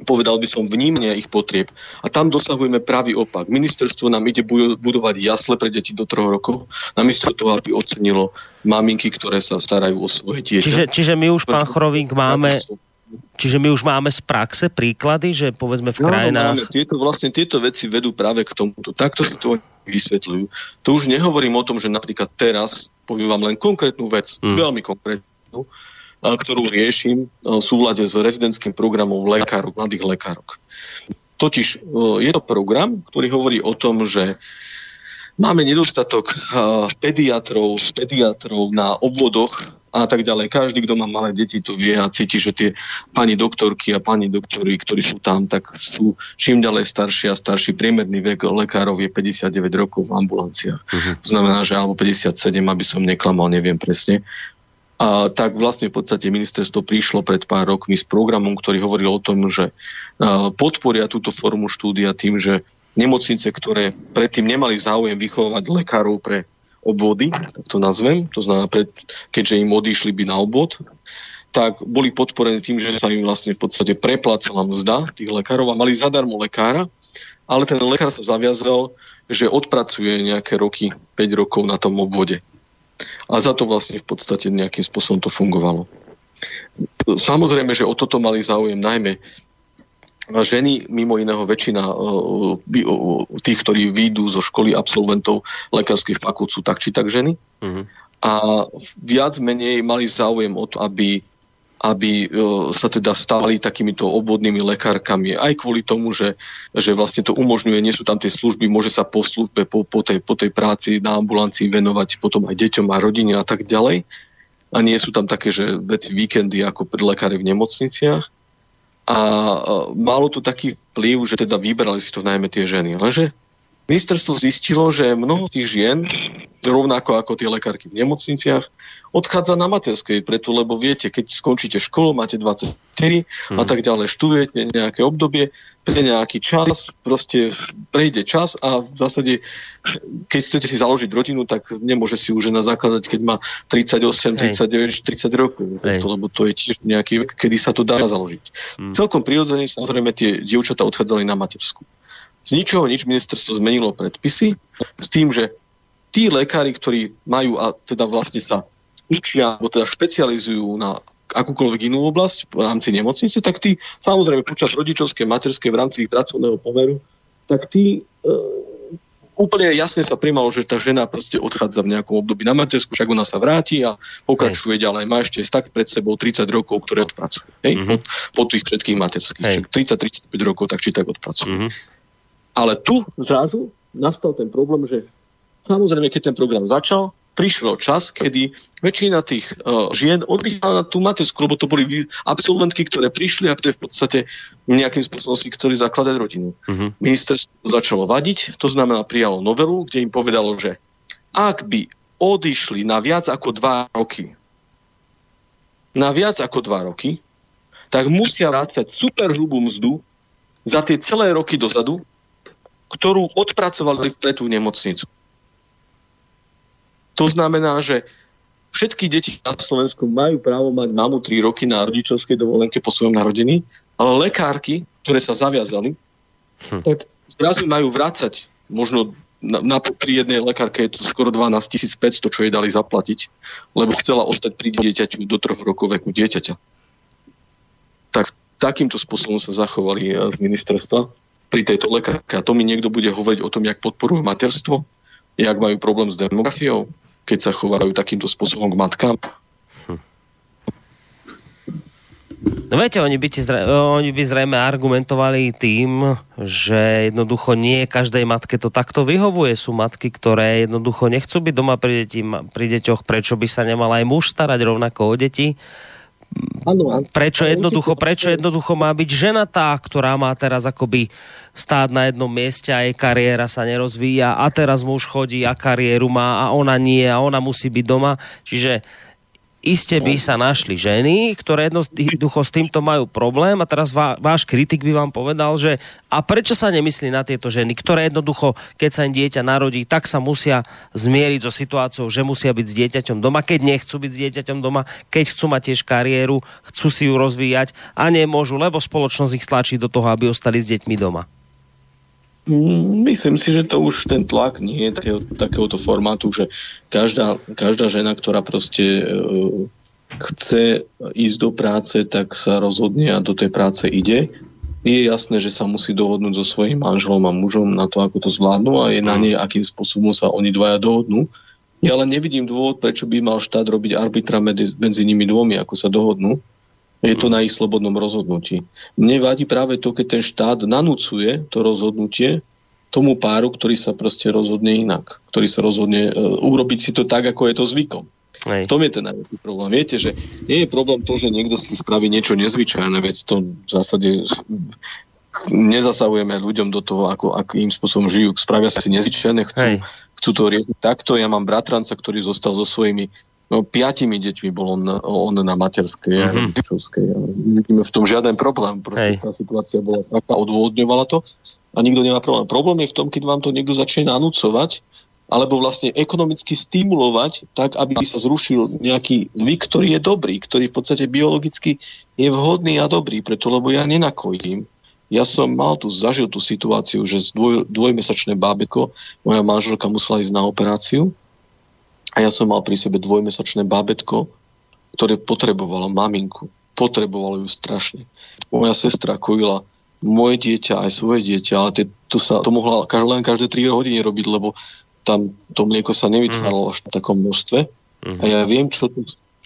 Speaker 5: povedal by som, vnímania ich potrieb. A tam dosahujeme pravý opak. Ministerstvo nám ide budovať jasle pre deti do troch rokov, namiesto toho, aby ocenilo maminky, ktoré sa starajú o svoje dieťa.
Speaker 2: Čiže, čiže my už, pán Chorovík, máme... Čiže my už máme z praxe príklady, že povedzme v krajinách...
Speaker 5: Máme. Tieto, vlastne tieto veci vedú práve k tomuto. Takto si to vysvetľujú. To už nehovorím o tom, že napríklad teraz, poviem vám len konkrétnu vec, hmm. veľmi konkrétnu, ktorú riešim v súvlade s rezidentským programom lekárov, mladých lekárok. Totiž je to program, ktorý hovorí o tom, že máme nedostatok pediatrov, pediatrov na obvodoch a tak ďalej. Každý, kto má malé deti, to vie a cíti, že tie pani doktorky a pani doktori, ktorí sú tam, tak sú čím ďalej starší a starší. Priemerný vek lekárov je 59 rokov v ambulanciách. Uh-huh. To znamená, že alebo 57, aby som neklamal, neviem presne a tak vlastne v podstate ministerstvo prišlo pred pár rokmi s programom, ktorý hovoril o tom, že podporia túto formu štúdia tým, že nemocnice, ktoré predtým nemali záujem vychovávať lekárov pre obvody, tak to nazvem, to znamená, pred, keďže im odišli by na obvod, tak boli podporené tým, že sa im vlastne v podstate preplácala mzda tých lekárov a mali zadarmo lekára, ale ten lekár sa zaviazal, že odpracuje nejaké roky, 5 rokov na tom obvode. A za to vlastne v podstate nejakým spôsobom to fungovalo. Samozrejme, že o toto mali záujem najmä ženy, mimo iného väčšina tých, ktorí výjdu zo školy absolventov lekárskych fakult sú tak či tak ženy. Mm-hmm. A viac menej mali záujem o to, aby aby e, sa teda stali takýmito obvodnými lekárkami. Aj kvôli tomu, že, že vlastne to umožňuje, nie sú tam tie služby, môže sa po službe, po, po, tej, po tej práci na ambulancii venovať potom aj deťom a rodine a tak ďalej. A nie sú tam také, že veci víkendy ako pri lekári v nemocniciach. A malo to taký vplyv, že teda vyberali si to najmä tie ženy. Lenže ministerstvo zistilo, že mnoho z tých žien, rovnako ako tie lekárky v nemocniciach, odchádza na materskej, preto lebo viete, keď skončíte školu, máte 24 hmm. a tak ďalej, študujete nejaké obdobie, pre nejaký čas, proste prejde čas a v zásade, keď chcete si založiť rodinu, tak nemôže si už žena zakladať, keď má 38, 39, 30 rokov, preto, lebo to je tiež nejaký vek, kedy sa to dá založiť. Hmm. Celkom prirodzene samozrejme tie dievčatá odchádzali na matersku. Z ničoho nič ministerstvo zmenilo predpisy s tým, že tí lekári, ktorí majú a teda vlastne sa učia, alebo teda špecializujú na akúkoľvek inú oblasť v rámci nemocnice, tak tí samozrejme počas rodičovskej, materskej v rámci ich pracovného pomeru, tak tí e, úplne jasne sa primalo, že tá žena proste odchádza v nejakom období na matersku, však ona sa vráti a pokračuje Hej. ďalej. Má ešte tak pred sebou 30 rokov, ktoré odpracuje. Hej? Mm-hmm. Po, po tých všetkých materských. 30-35 rokov tak či tak odpracuje. Mm-hmm. Ale tu zrazu nastal ten problém, že samozrejme, keď ten program začal, prišiel čas, kedy väčšina tých uh, žien oddychala na tú matersku, lebo to boli absolventky, ktoré prišli a ktoré v podstate nejakým spôsobom si chceli zakladať rodinu. Uh-huh. Ministerstvo začalo vadiť, to znamená prijalo novelu, kde im povedalo, že ak by odišli na viac ako dva roky, na viac ako dva roky, tak musia vrácať super hrubú mzdu za tie celé roky dozadu, ktorú odpracovali pre tú nemocnicu. To znamená, že všetky deti na Slovensku majú právo mať mamu 3 roky na rodičovskej dovolenke po svojom narodení, ale lekárky, ktoré sa zaviazali, hm. tak zrazu majú vrácať možno na, na pri jednej lekárke je to skoro 12 500, čo jej dali zaplatiť, lebo chcela ostať pri dieťaťu do troch rokov veku dieťaťa. Tak takýmto spôsobom sa zachovali z ministerstva pri tejto lekárke. A to mi niekto bude hovoriť o tom, jak podporujú materstvo, jak majú problém s demografiou keď sa chovajú takýmto spôsobom k matkám?
Speaker 2: No viete, oni by, zre, oni by zrejme argumentovali tým, že jednoducho nie každej matke to takto vyhovuje. Sú matky, ktoré jednoducho nechcú byť doma pri, deti, pri deťoch, prečo by sa nemal aj muž starať rovnako o deti. Ano, prečo, jednoducho, prečo jednoducho má byť žena tá, ktorá má teraz akoby stáť na jednom mieste a jej kariéra sa nerozvíja a teraz muž chodí a kariéru má a ona nie a ona musí byť doma. Čiže iste by sa našli ženy, ktoré jednoducho s týmto majú problém a teraz vá, váš kritik by vám povedal, že a prečo sa nemyslí na tieto ženy, ktoré jednoducho, keď sa im dieťa narodí, tak sa musia zmieriť so situáciou, že musia byť s dieťaťom doma, keď nechcú byť s dieťaťom doma, keď chcú mať tiež kariéru, chcú si ju rozvíjať a nemôžu, lebo spoločnosť ich tlačí do toho, aby ostali s deťmi doma.
Speaker 5: Myslím si, že to už ten tlak nie je takého, takéhoto formátu, že každá, každá žena, ktorá proste uh, chce ísť do práce, tak sa rozhodne a do tej práce ide. Je jasné, že sa musí dohodnúť so svojím manželom a mužom na to, ako to zvládnu a je na nej, akým spôsobom sa oni dvaja dohodnú. Ja ale nevidím dôvod, prečo by mal štát robiť arbitra medzi, medzi nimi dvomi, ako sa dohodnú. Je to na ich slobodnom rozhodnutí. Mne vadí práve to, keď ten štát nanúcuje to rozhodnutie tomu páru, ktorý sa proste rozhodne inak. Ktorý sa rozhodne uh, urobiť si to tak, ako je to zvykom. Hej. V tom je ten najväčší problém. Viete, že nie je problém to, že niekto si spraví niečo nezvyčajné, veď to v zásade nezasahujeme ľuďom do toho, ako, akým spôsobom žijú. Spravia si nezvyčajné, chcú, chcú to riešiť takto. Ja mám bratranca, ktorý zostal so svojimi No, piatimi deťmi bol on, on na materskej mm-hmm. a Vidíme v tom žiaden problém. Proste tá situácia bola taká, odôvodňovala to a nikto nemá problém. Problém je v tom, keď vám to niekto začne nanúcovať alebo vlastne ekonomicky stimulovať tak, aby sa zrušil nejaký zvyk, ktorý je dobrý, ktorý v podstate biologicky je vhodný a dobrý, preto lebo ja nenakojím. Ja som mal tu, zažil tú situáciu, že dvoj, dvojmesačné bábeko, moja manželka musela ísť na operáciu a ja som mal pri sebe dvojmesačné bábetko, ktoré potrebovalo maminku. Potrebovalo ju strašne. Moja sestra kojila moje dieťa aj svoje dieťa, ale te, to sa to mohla len každé 3 hodiny robiť, lebo tam to mlieko sa nevytváralo mm. až v takom množstve. Mm. A ja viem, čo,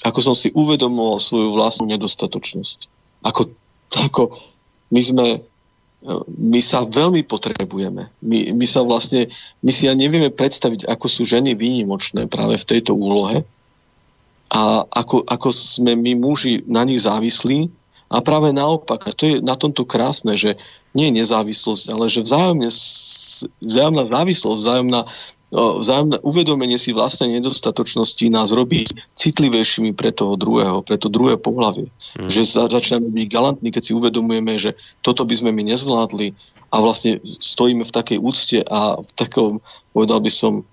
Speaker 5: ako som si uvedomoval svoju vlastnú nedostatočnosť. Ako, ako my sme my sa veľmi potrebujeme. My, my sa vlastne, my si ja nevieme predstaviť, ako sú ženy výnimočné práve v tejto úlohe a ako, ako sme my muži na nich závislí a práve naopak, to je na tomto krásne, že nie je nezávislosť, ale že vzájomne, vzájomná závislosť, vzájomná vzájomné uvedomenie si vlastnej nedostatočnosti nás robí citlivejšími pre toho druhého, pre to druhé pohľavie. Mm. Že za, začíname byť galantní, keď si uvedomujeme, že toto by sme my nezvládli a vlastne stojíme v takej úcte a v takom, povedal by som,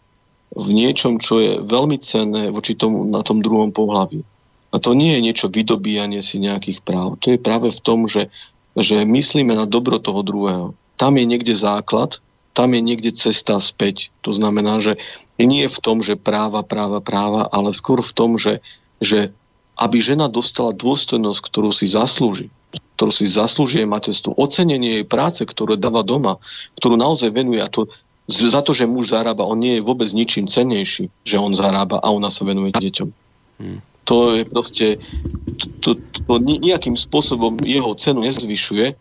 Speaker 5: v niečom, čo je veľmi cenné voči tomu na tom druhom pohľaví. A to nie je niečo vydobíjanie si nejakých práv. To je práve v tom, že, že myslíme na dobro toho druhého. Tam je niekde základ, tam je niekde cesta späť. To znamená, že nie v tom, že práva, práva, práva, ale skôr v tom, že, že aby žena dostala dôstojnosť, ktorú si zaslúži, ktorú si zaslúži jej materstvo, ocenenie jej práce, ktorú dáva doma, ktorú naozaj venuje a to za to, že muž zarába, on nie je vôbec ničím cenejší, že on zarába a ona sa venuje deťom. Hmm. To je proste, to, to, to nejakým spôsobom jeho cenu nezvyšuje,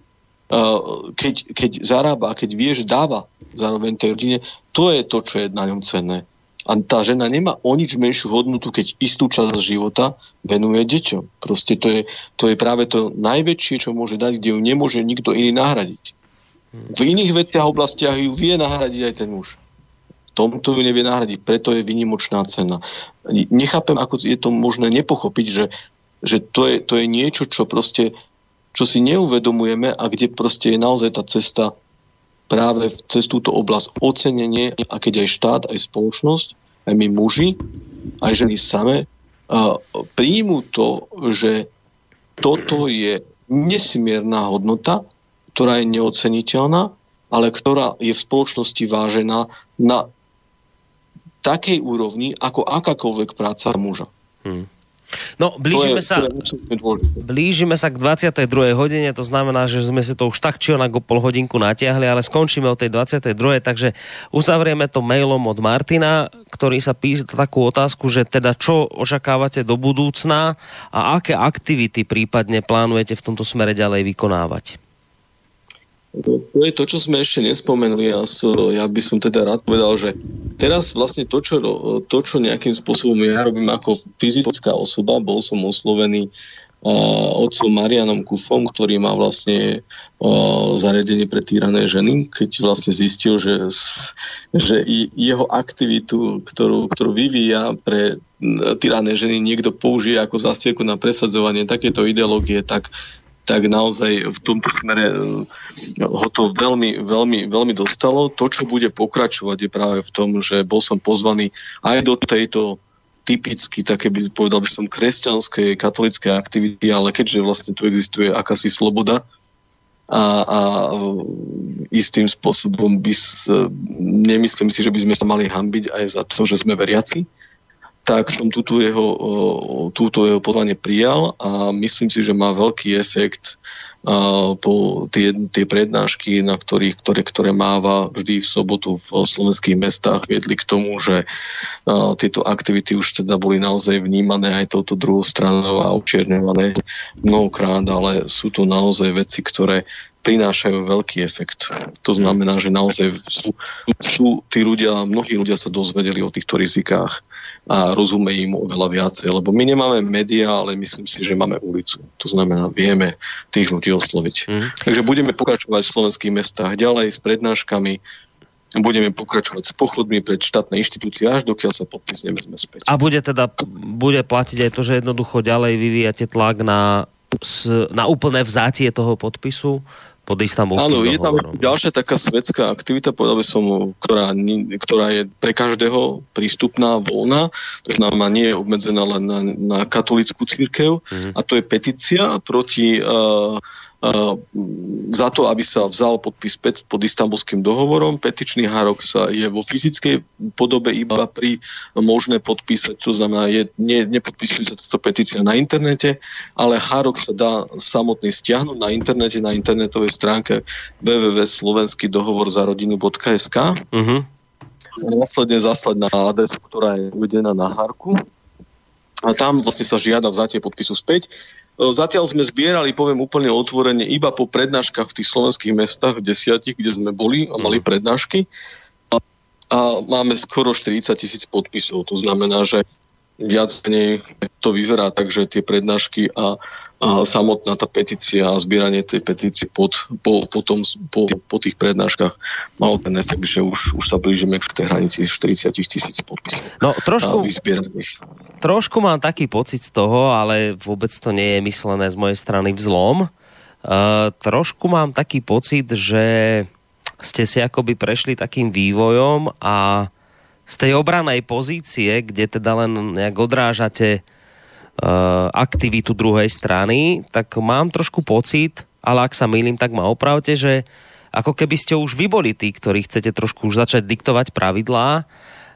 Speaker 5: keď, keď zarába, keď vie, že dáva zároveň tej rodine, to je to, čo je na ňom cenné. A tá žena nemá o nič menšiu hodnotu, keď istú časť života venuje deťom. Proste to je, to je práve to najväčšie, čo môže dať, kde ju nemôže nikto iný nahradiť. V iných veciach a oblastiach ju vie nahradiť aj ten muž. Tomto ju nevie nahradiť, preto je vynimočná cena. Nechápem, ako je to možné nepochopiť, že, že to, je, to je niečo, čo proste čo si neuvedomujeme a kde proste je naozaj tá cesta práve cez túto oblasť ocenenie a keď aj štát, aj spoločnosť, aj my muži, aj ženy same príjmu to, že toto je nesmierna hodnota, ktorá je neoceniteľná, ale ktorá je v spoločnosti vážená na takej úrovni, ako akákoľvek práca muža. Hmm.
Speaker 2: No, blížime, sa, blížime sa k 22. hodine, to znamená, že sme si to už tak či onak o pol hodinku natiahli, ale skončíme o tej 22. Takže uzavrieme to mailom od Martina, ktorý sa píše takú otázku, že teda čo očakávate do budúcna a aké aktivity prípadne plánujete v tomto smere ďalej vykonávať?
Speaker 5: To je to, čo sme ešte nespomenuli a ja by som teda rád povedal, že teraz vlastne to čo, to, čo nejakým spôsobom ja robím ako fyzická osoba, bol som oslovený uh, otcom Marianom Kufom, ktorý má vlastne uh, zariadenie pre týrané ženy, keď vlastne zistil, že, že jeho aktivitu, ktorú, ktorú vyvíja pre tyrané ženy niekto použije ako zastierku na presadzovanie takéto ideológie, tak tak naozaj v tomto smere ho to veľmi, veľmi, veľmi dostalo. To, čo bude pokračovať, je práve v tom, že bol som pozvaný aj do tejto typicky také by povedal by som kresťanskej, katolické aktivity, ale keďže vlastne tu existuje akási sloboda, a, a istým spôsobom by s, nemyslím si, že by sme sa mali hambiť aj za to, že sme veriaci, tak som túto jeho, túto jeho pozvanie prijal a myslím si, že má veľký efekt po tie, tie prednášky, na ktorých, ktoré, ktoré máva vždy v sobotu v slovenských mestách, viedli k tomu, že tieto aktivity už teda boli naozaj vnímané aj touto druhou stranou a očierňované mnohokrát, ale sú to naozaj veci, ktoré prinášajú veľký efekt. To znamená, že naozaj sú, sú tí ľudia, mnohí ľudia sa dozvedeli o týchto rizikách a rozumie im oveľa viacej, lebo my nemáme médiá, ale myslím si, že máme ulicu. To znamená, vieme tých ľudí osloviť. Mm. Takže budeme pokračovať v slovenských mestách ďalej s prednáškami, budeme pokračovať s pochodmi pred štátne inštitúcie, až dokiaľ sa podpis nevezme späť.
Speaker 2: A bude teda bude platiť aj to, že jednoducho ďalej vyvíjate tlak na, na úplné vzátie toho podpisu? Pod istambulským Áno,
Speaker 5: je tam ďalšia taká svetská aktivita, povedal by som, ktorá, ktorá je pre každého prístupná, voľná, to znamená nie je obmedzená len na, na katolickú církev. Mm-hmm. a to je petícia proti uh, za to, aby sa vzal podpis pod istambulským dohovorom. Petičný hárok sa je vo fyzickej podobe iba pri možné podpise, to znamená, je, ne, nepodpisuje sa toto petícia na internete, ale hárok sa dá samotný stiahnuť na internete, na internetovej stránke www.slovenský dohovor za rodinu.sk uh-huh. následne zaslať na adresu, ktorá je uvedená na hárku a tam vlastne sa žiada vzatie podpisu späť zatiaľ sme zbierali, poviem úplne otvorene, iba po prednáškach v tých slovenských mestách, desiatich, kde sme boli a mali mhm. prednášky. A, a máme skoro 40 tisíc podpisov. To znamená, že viac menej to vyzerá tak, že tie prednášky a a samotná tá petícia a zbieranie tej petície pod, po, po, tom, po, po tých prednáškach malo ten efekt, že už, už sa blížime k tej hranici 40 tisíc podpisov.
Speaker 2: No trošku, trošku mám taký pocit z toho, ale vôbec to nie je myslené z mojej strany vzlom. Uh, trošku mám taký pocit, že ste si akoby prešli takým vývojom a z tej obranej pozície, kde teda len nejak odrážate Eh, aktivitu druhej strany, tak mám trošku pocit, ale ak sa milím, tak ma opravte, že ako keby ste už vy boli tí, ktorí chcete trošku už začať diktovať pravidlá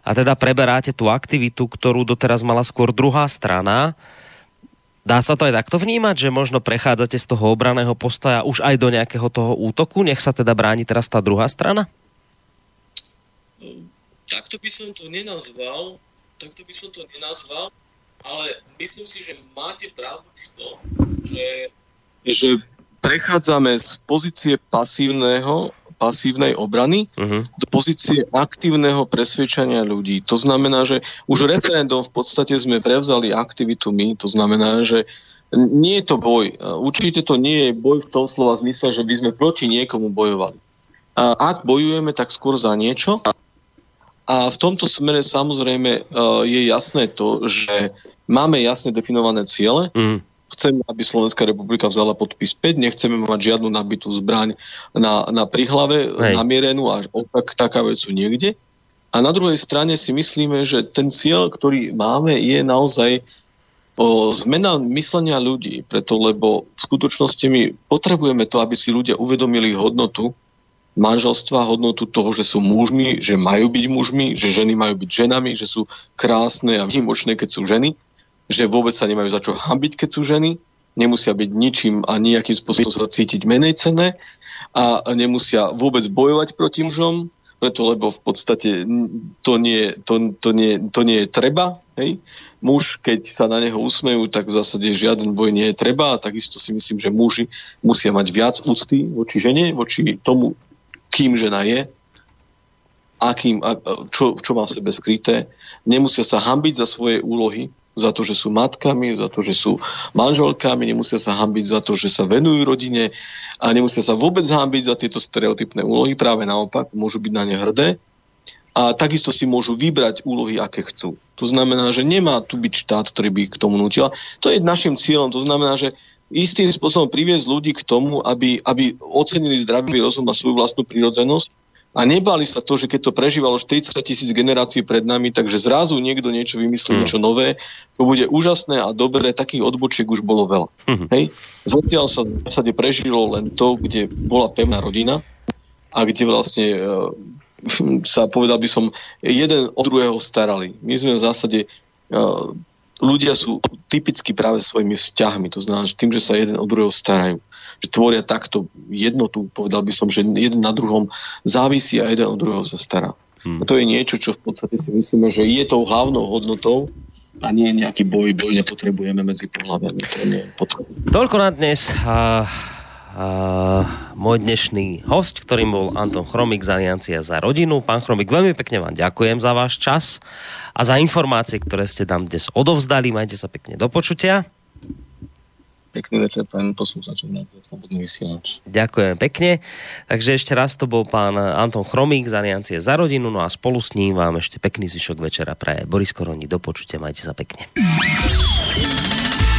Speaker 2: a teda preberáte tú aktivitu, ktorú doteraz mala skôr druhá strana. Dá sa to aj takto vnímať, že možno prechádzate z toho obraného postoja už aj do nejakého toho útoku? Nech sa teda bráni teraz tá druhá strana?
Speaker 5: Takto by som to nenazval. Takto by som to nenazval ale myslím si, že máte pravdu v tom, že, že prechádzame z pozície pasívneho, pasívnej obrany uh-huh. do pozície aktívneho presvedčania ľudí. To znamená, že už referendum v podstate sme prevzali aktivitu my, to znamená, že nie je to boj. Určite to nie je boj v tom slova zmysle, že by sme proti niekomu bojovali. A ak bojujeme, tak skôr za niečo. A v tomto smere samozrejme e, je jasné to, že Máme jasne definované ciele. Mm. Chceme, aby Slovenská republika vzala podpis 5, nechceme mať žiadnu nabitú zbraň na, na prihlave, Hej. namierenú až tak, taká vec sú niekde. A na druhej strane si myslíme, že ten cieľ, ktorý máme, je naozaj o zmena myslenia ľudí, preto lebo v skutočnosti my potrebujeme to, aby si ľudia uvedomili hodnotu manželstva, hodnotu toho, že sú mužmi, že majú byť mužmi, že ženy majú byť ženami, že sú krásne a výmočné, keď sú ženy že vôbec sa nemajú za čo hambiť, keď sú ženy, nemusia byť ničím a nejakým spôsobom sa cítiť menej cenné a nemusia vôbec bojovať proti mužom, preto lebo v podstate to nie, to, to nie, to nie je treba. Hej? Muž, keď sa na neho usmejú, tak v zásade žiaden boj nie je treba a takisto si myslím, že muži musia mať viac úcty voči žene, voči tomu, kým žena je, akým, čo, čo má v sebe skryté. Nemusia sa hambiť za svoje úlohy, za to, že sú matkami, za to, že sú manželkami, nemusia sa hambiť za to, že sa venujú rodine a nemusia sa vôbec hambiť za tieto stereotypné úlohy, práve naopak, môžu byť na ne hrdé a takisto si môžu vybrať úlohy, aké chcú. To znamená, že nemá tu byť štát, ktorý by k tomu nutil. To je našim cieľom. To znamená, že istým spôsobom priviesť ľudí k tomu, aby, aby ocenili zdravý rozum a svoju vlastnú prírodzenosť a nebali sa to, že keď to prežívalo 40 tisíc generácií pred nami, takže zrazu niekto niečo vymyslí, hmm. niečo nové, to bude úžasné a dobré, takých odbočiek už bolo veľa. Hmm. Hej? Zatiaľ sa v zásade prežilo len to, kde bola pevná rodina a kde vlastne e, sa povedal by som, jeden od druhého starali. My sme v zásade e, ľudia sú typicky práve svojimi vzťahmi, to znamená, že tým, že sa jeden od druhého starajú že tvoria takto jednotu, povedal by som, že jeden na druhom závisí a jeden od druhého sa stará. Hmm. A to je niečo, čo v podstate si myslíme, že je tou hlavnou hodnotou a nie nejaký boj, boj nepotrebujeme medzi pohľadami. To nie
Speaker 2: potrebujeme. Toľko na dnes. A, môj dnešný host, ktorým bol Anton Chromik z Aliancia za rodinu. Pán Chromik, veľmi pekne vám ďakujem za váš čas a za informácie, ktoré ste tam dnes odovzdali. Majte sa pekne do počutia.
Speaker 5: Pekný večer, pán posluchačov na Slobodný vysielač.
Speaker 2: Ďakujem pekne. Takže ešte raz to bol pán Anton Chromík z Aliancie za rodinu, no a spolu s ním vám ešte pekný zvyšok večera praje Boris Koroni. Do počutia, majte sa pekne.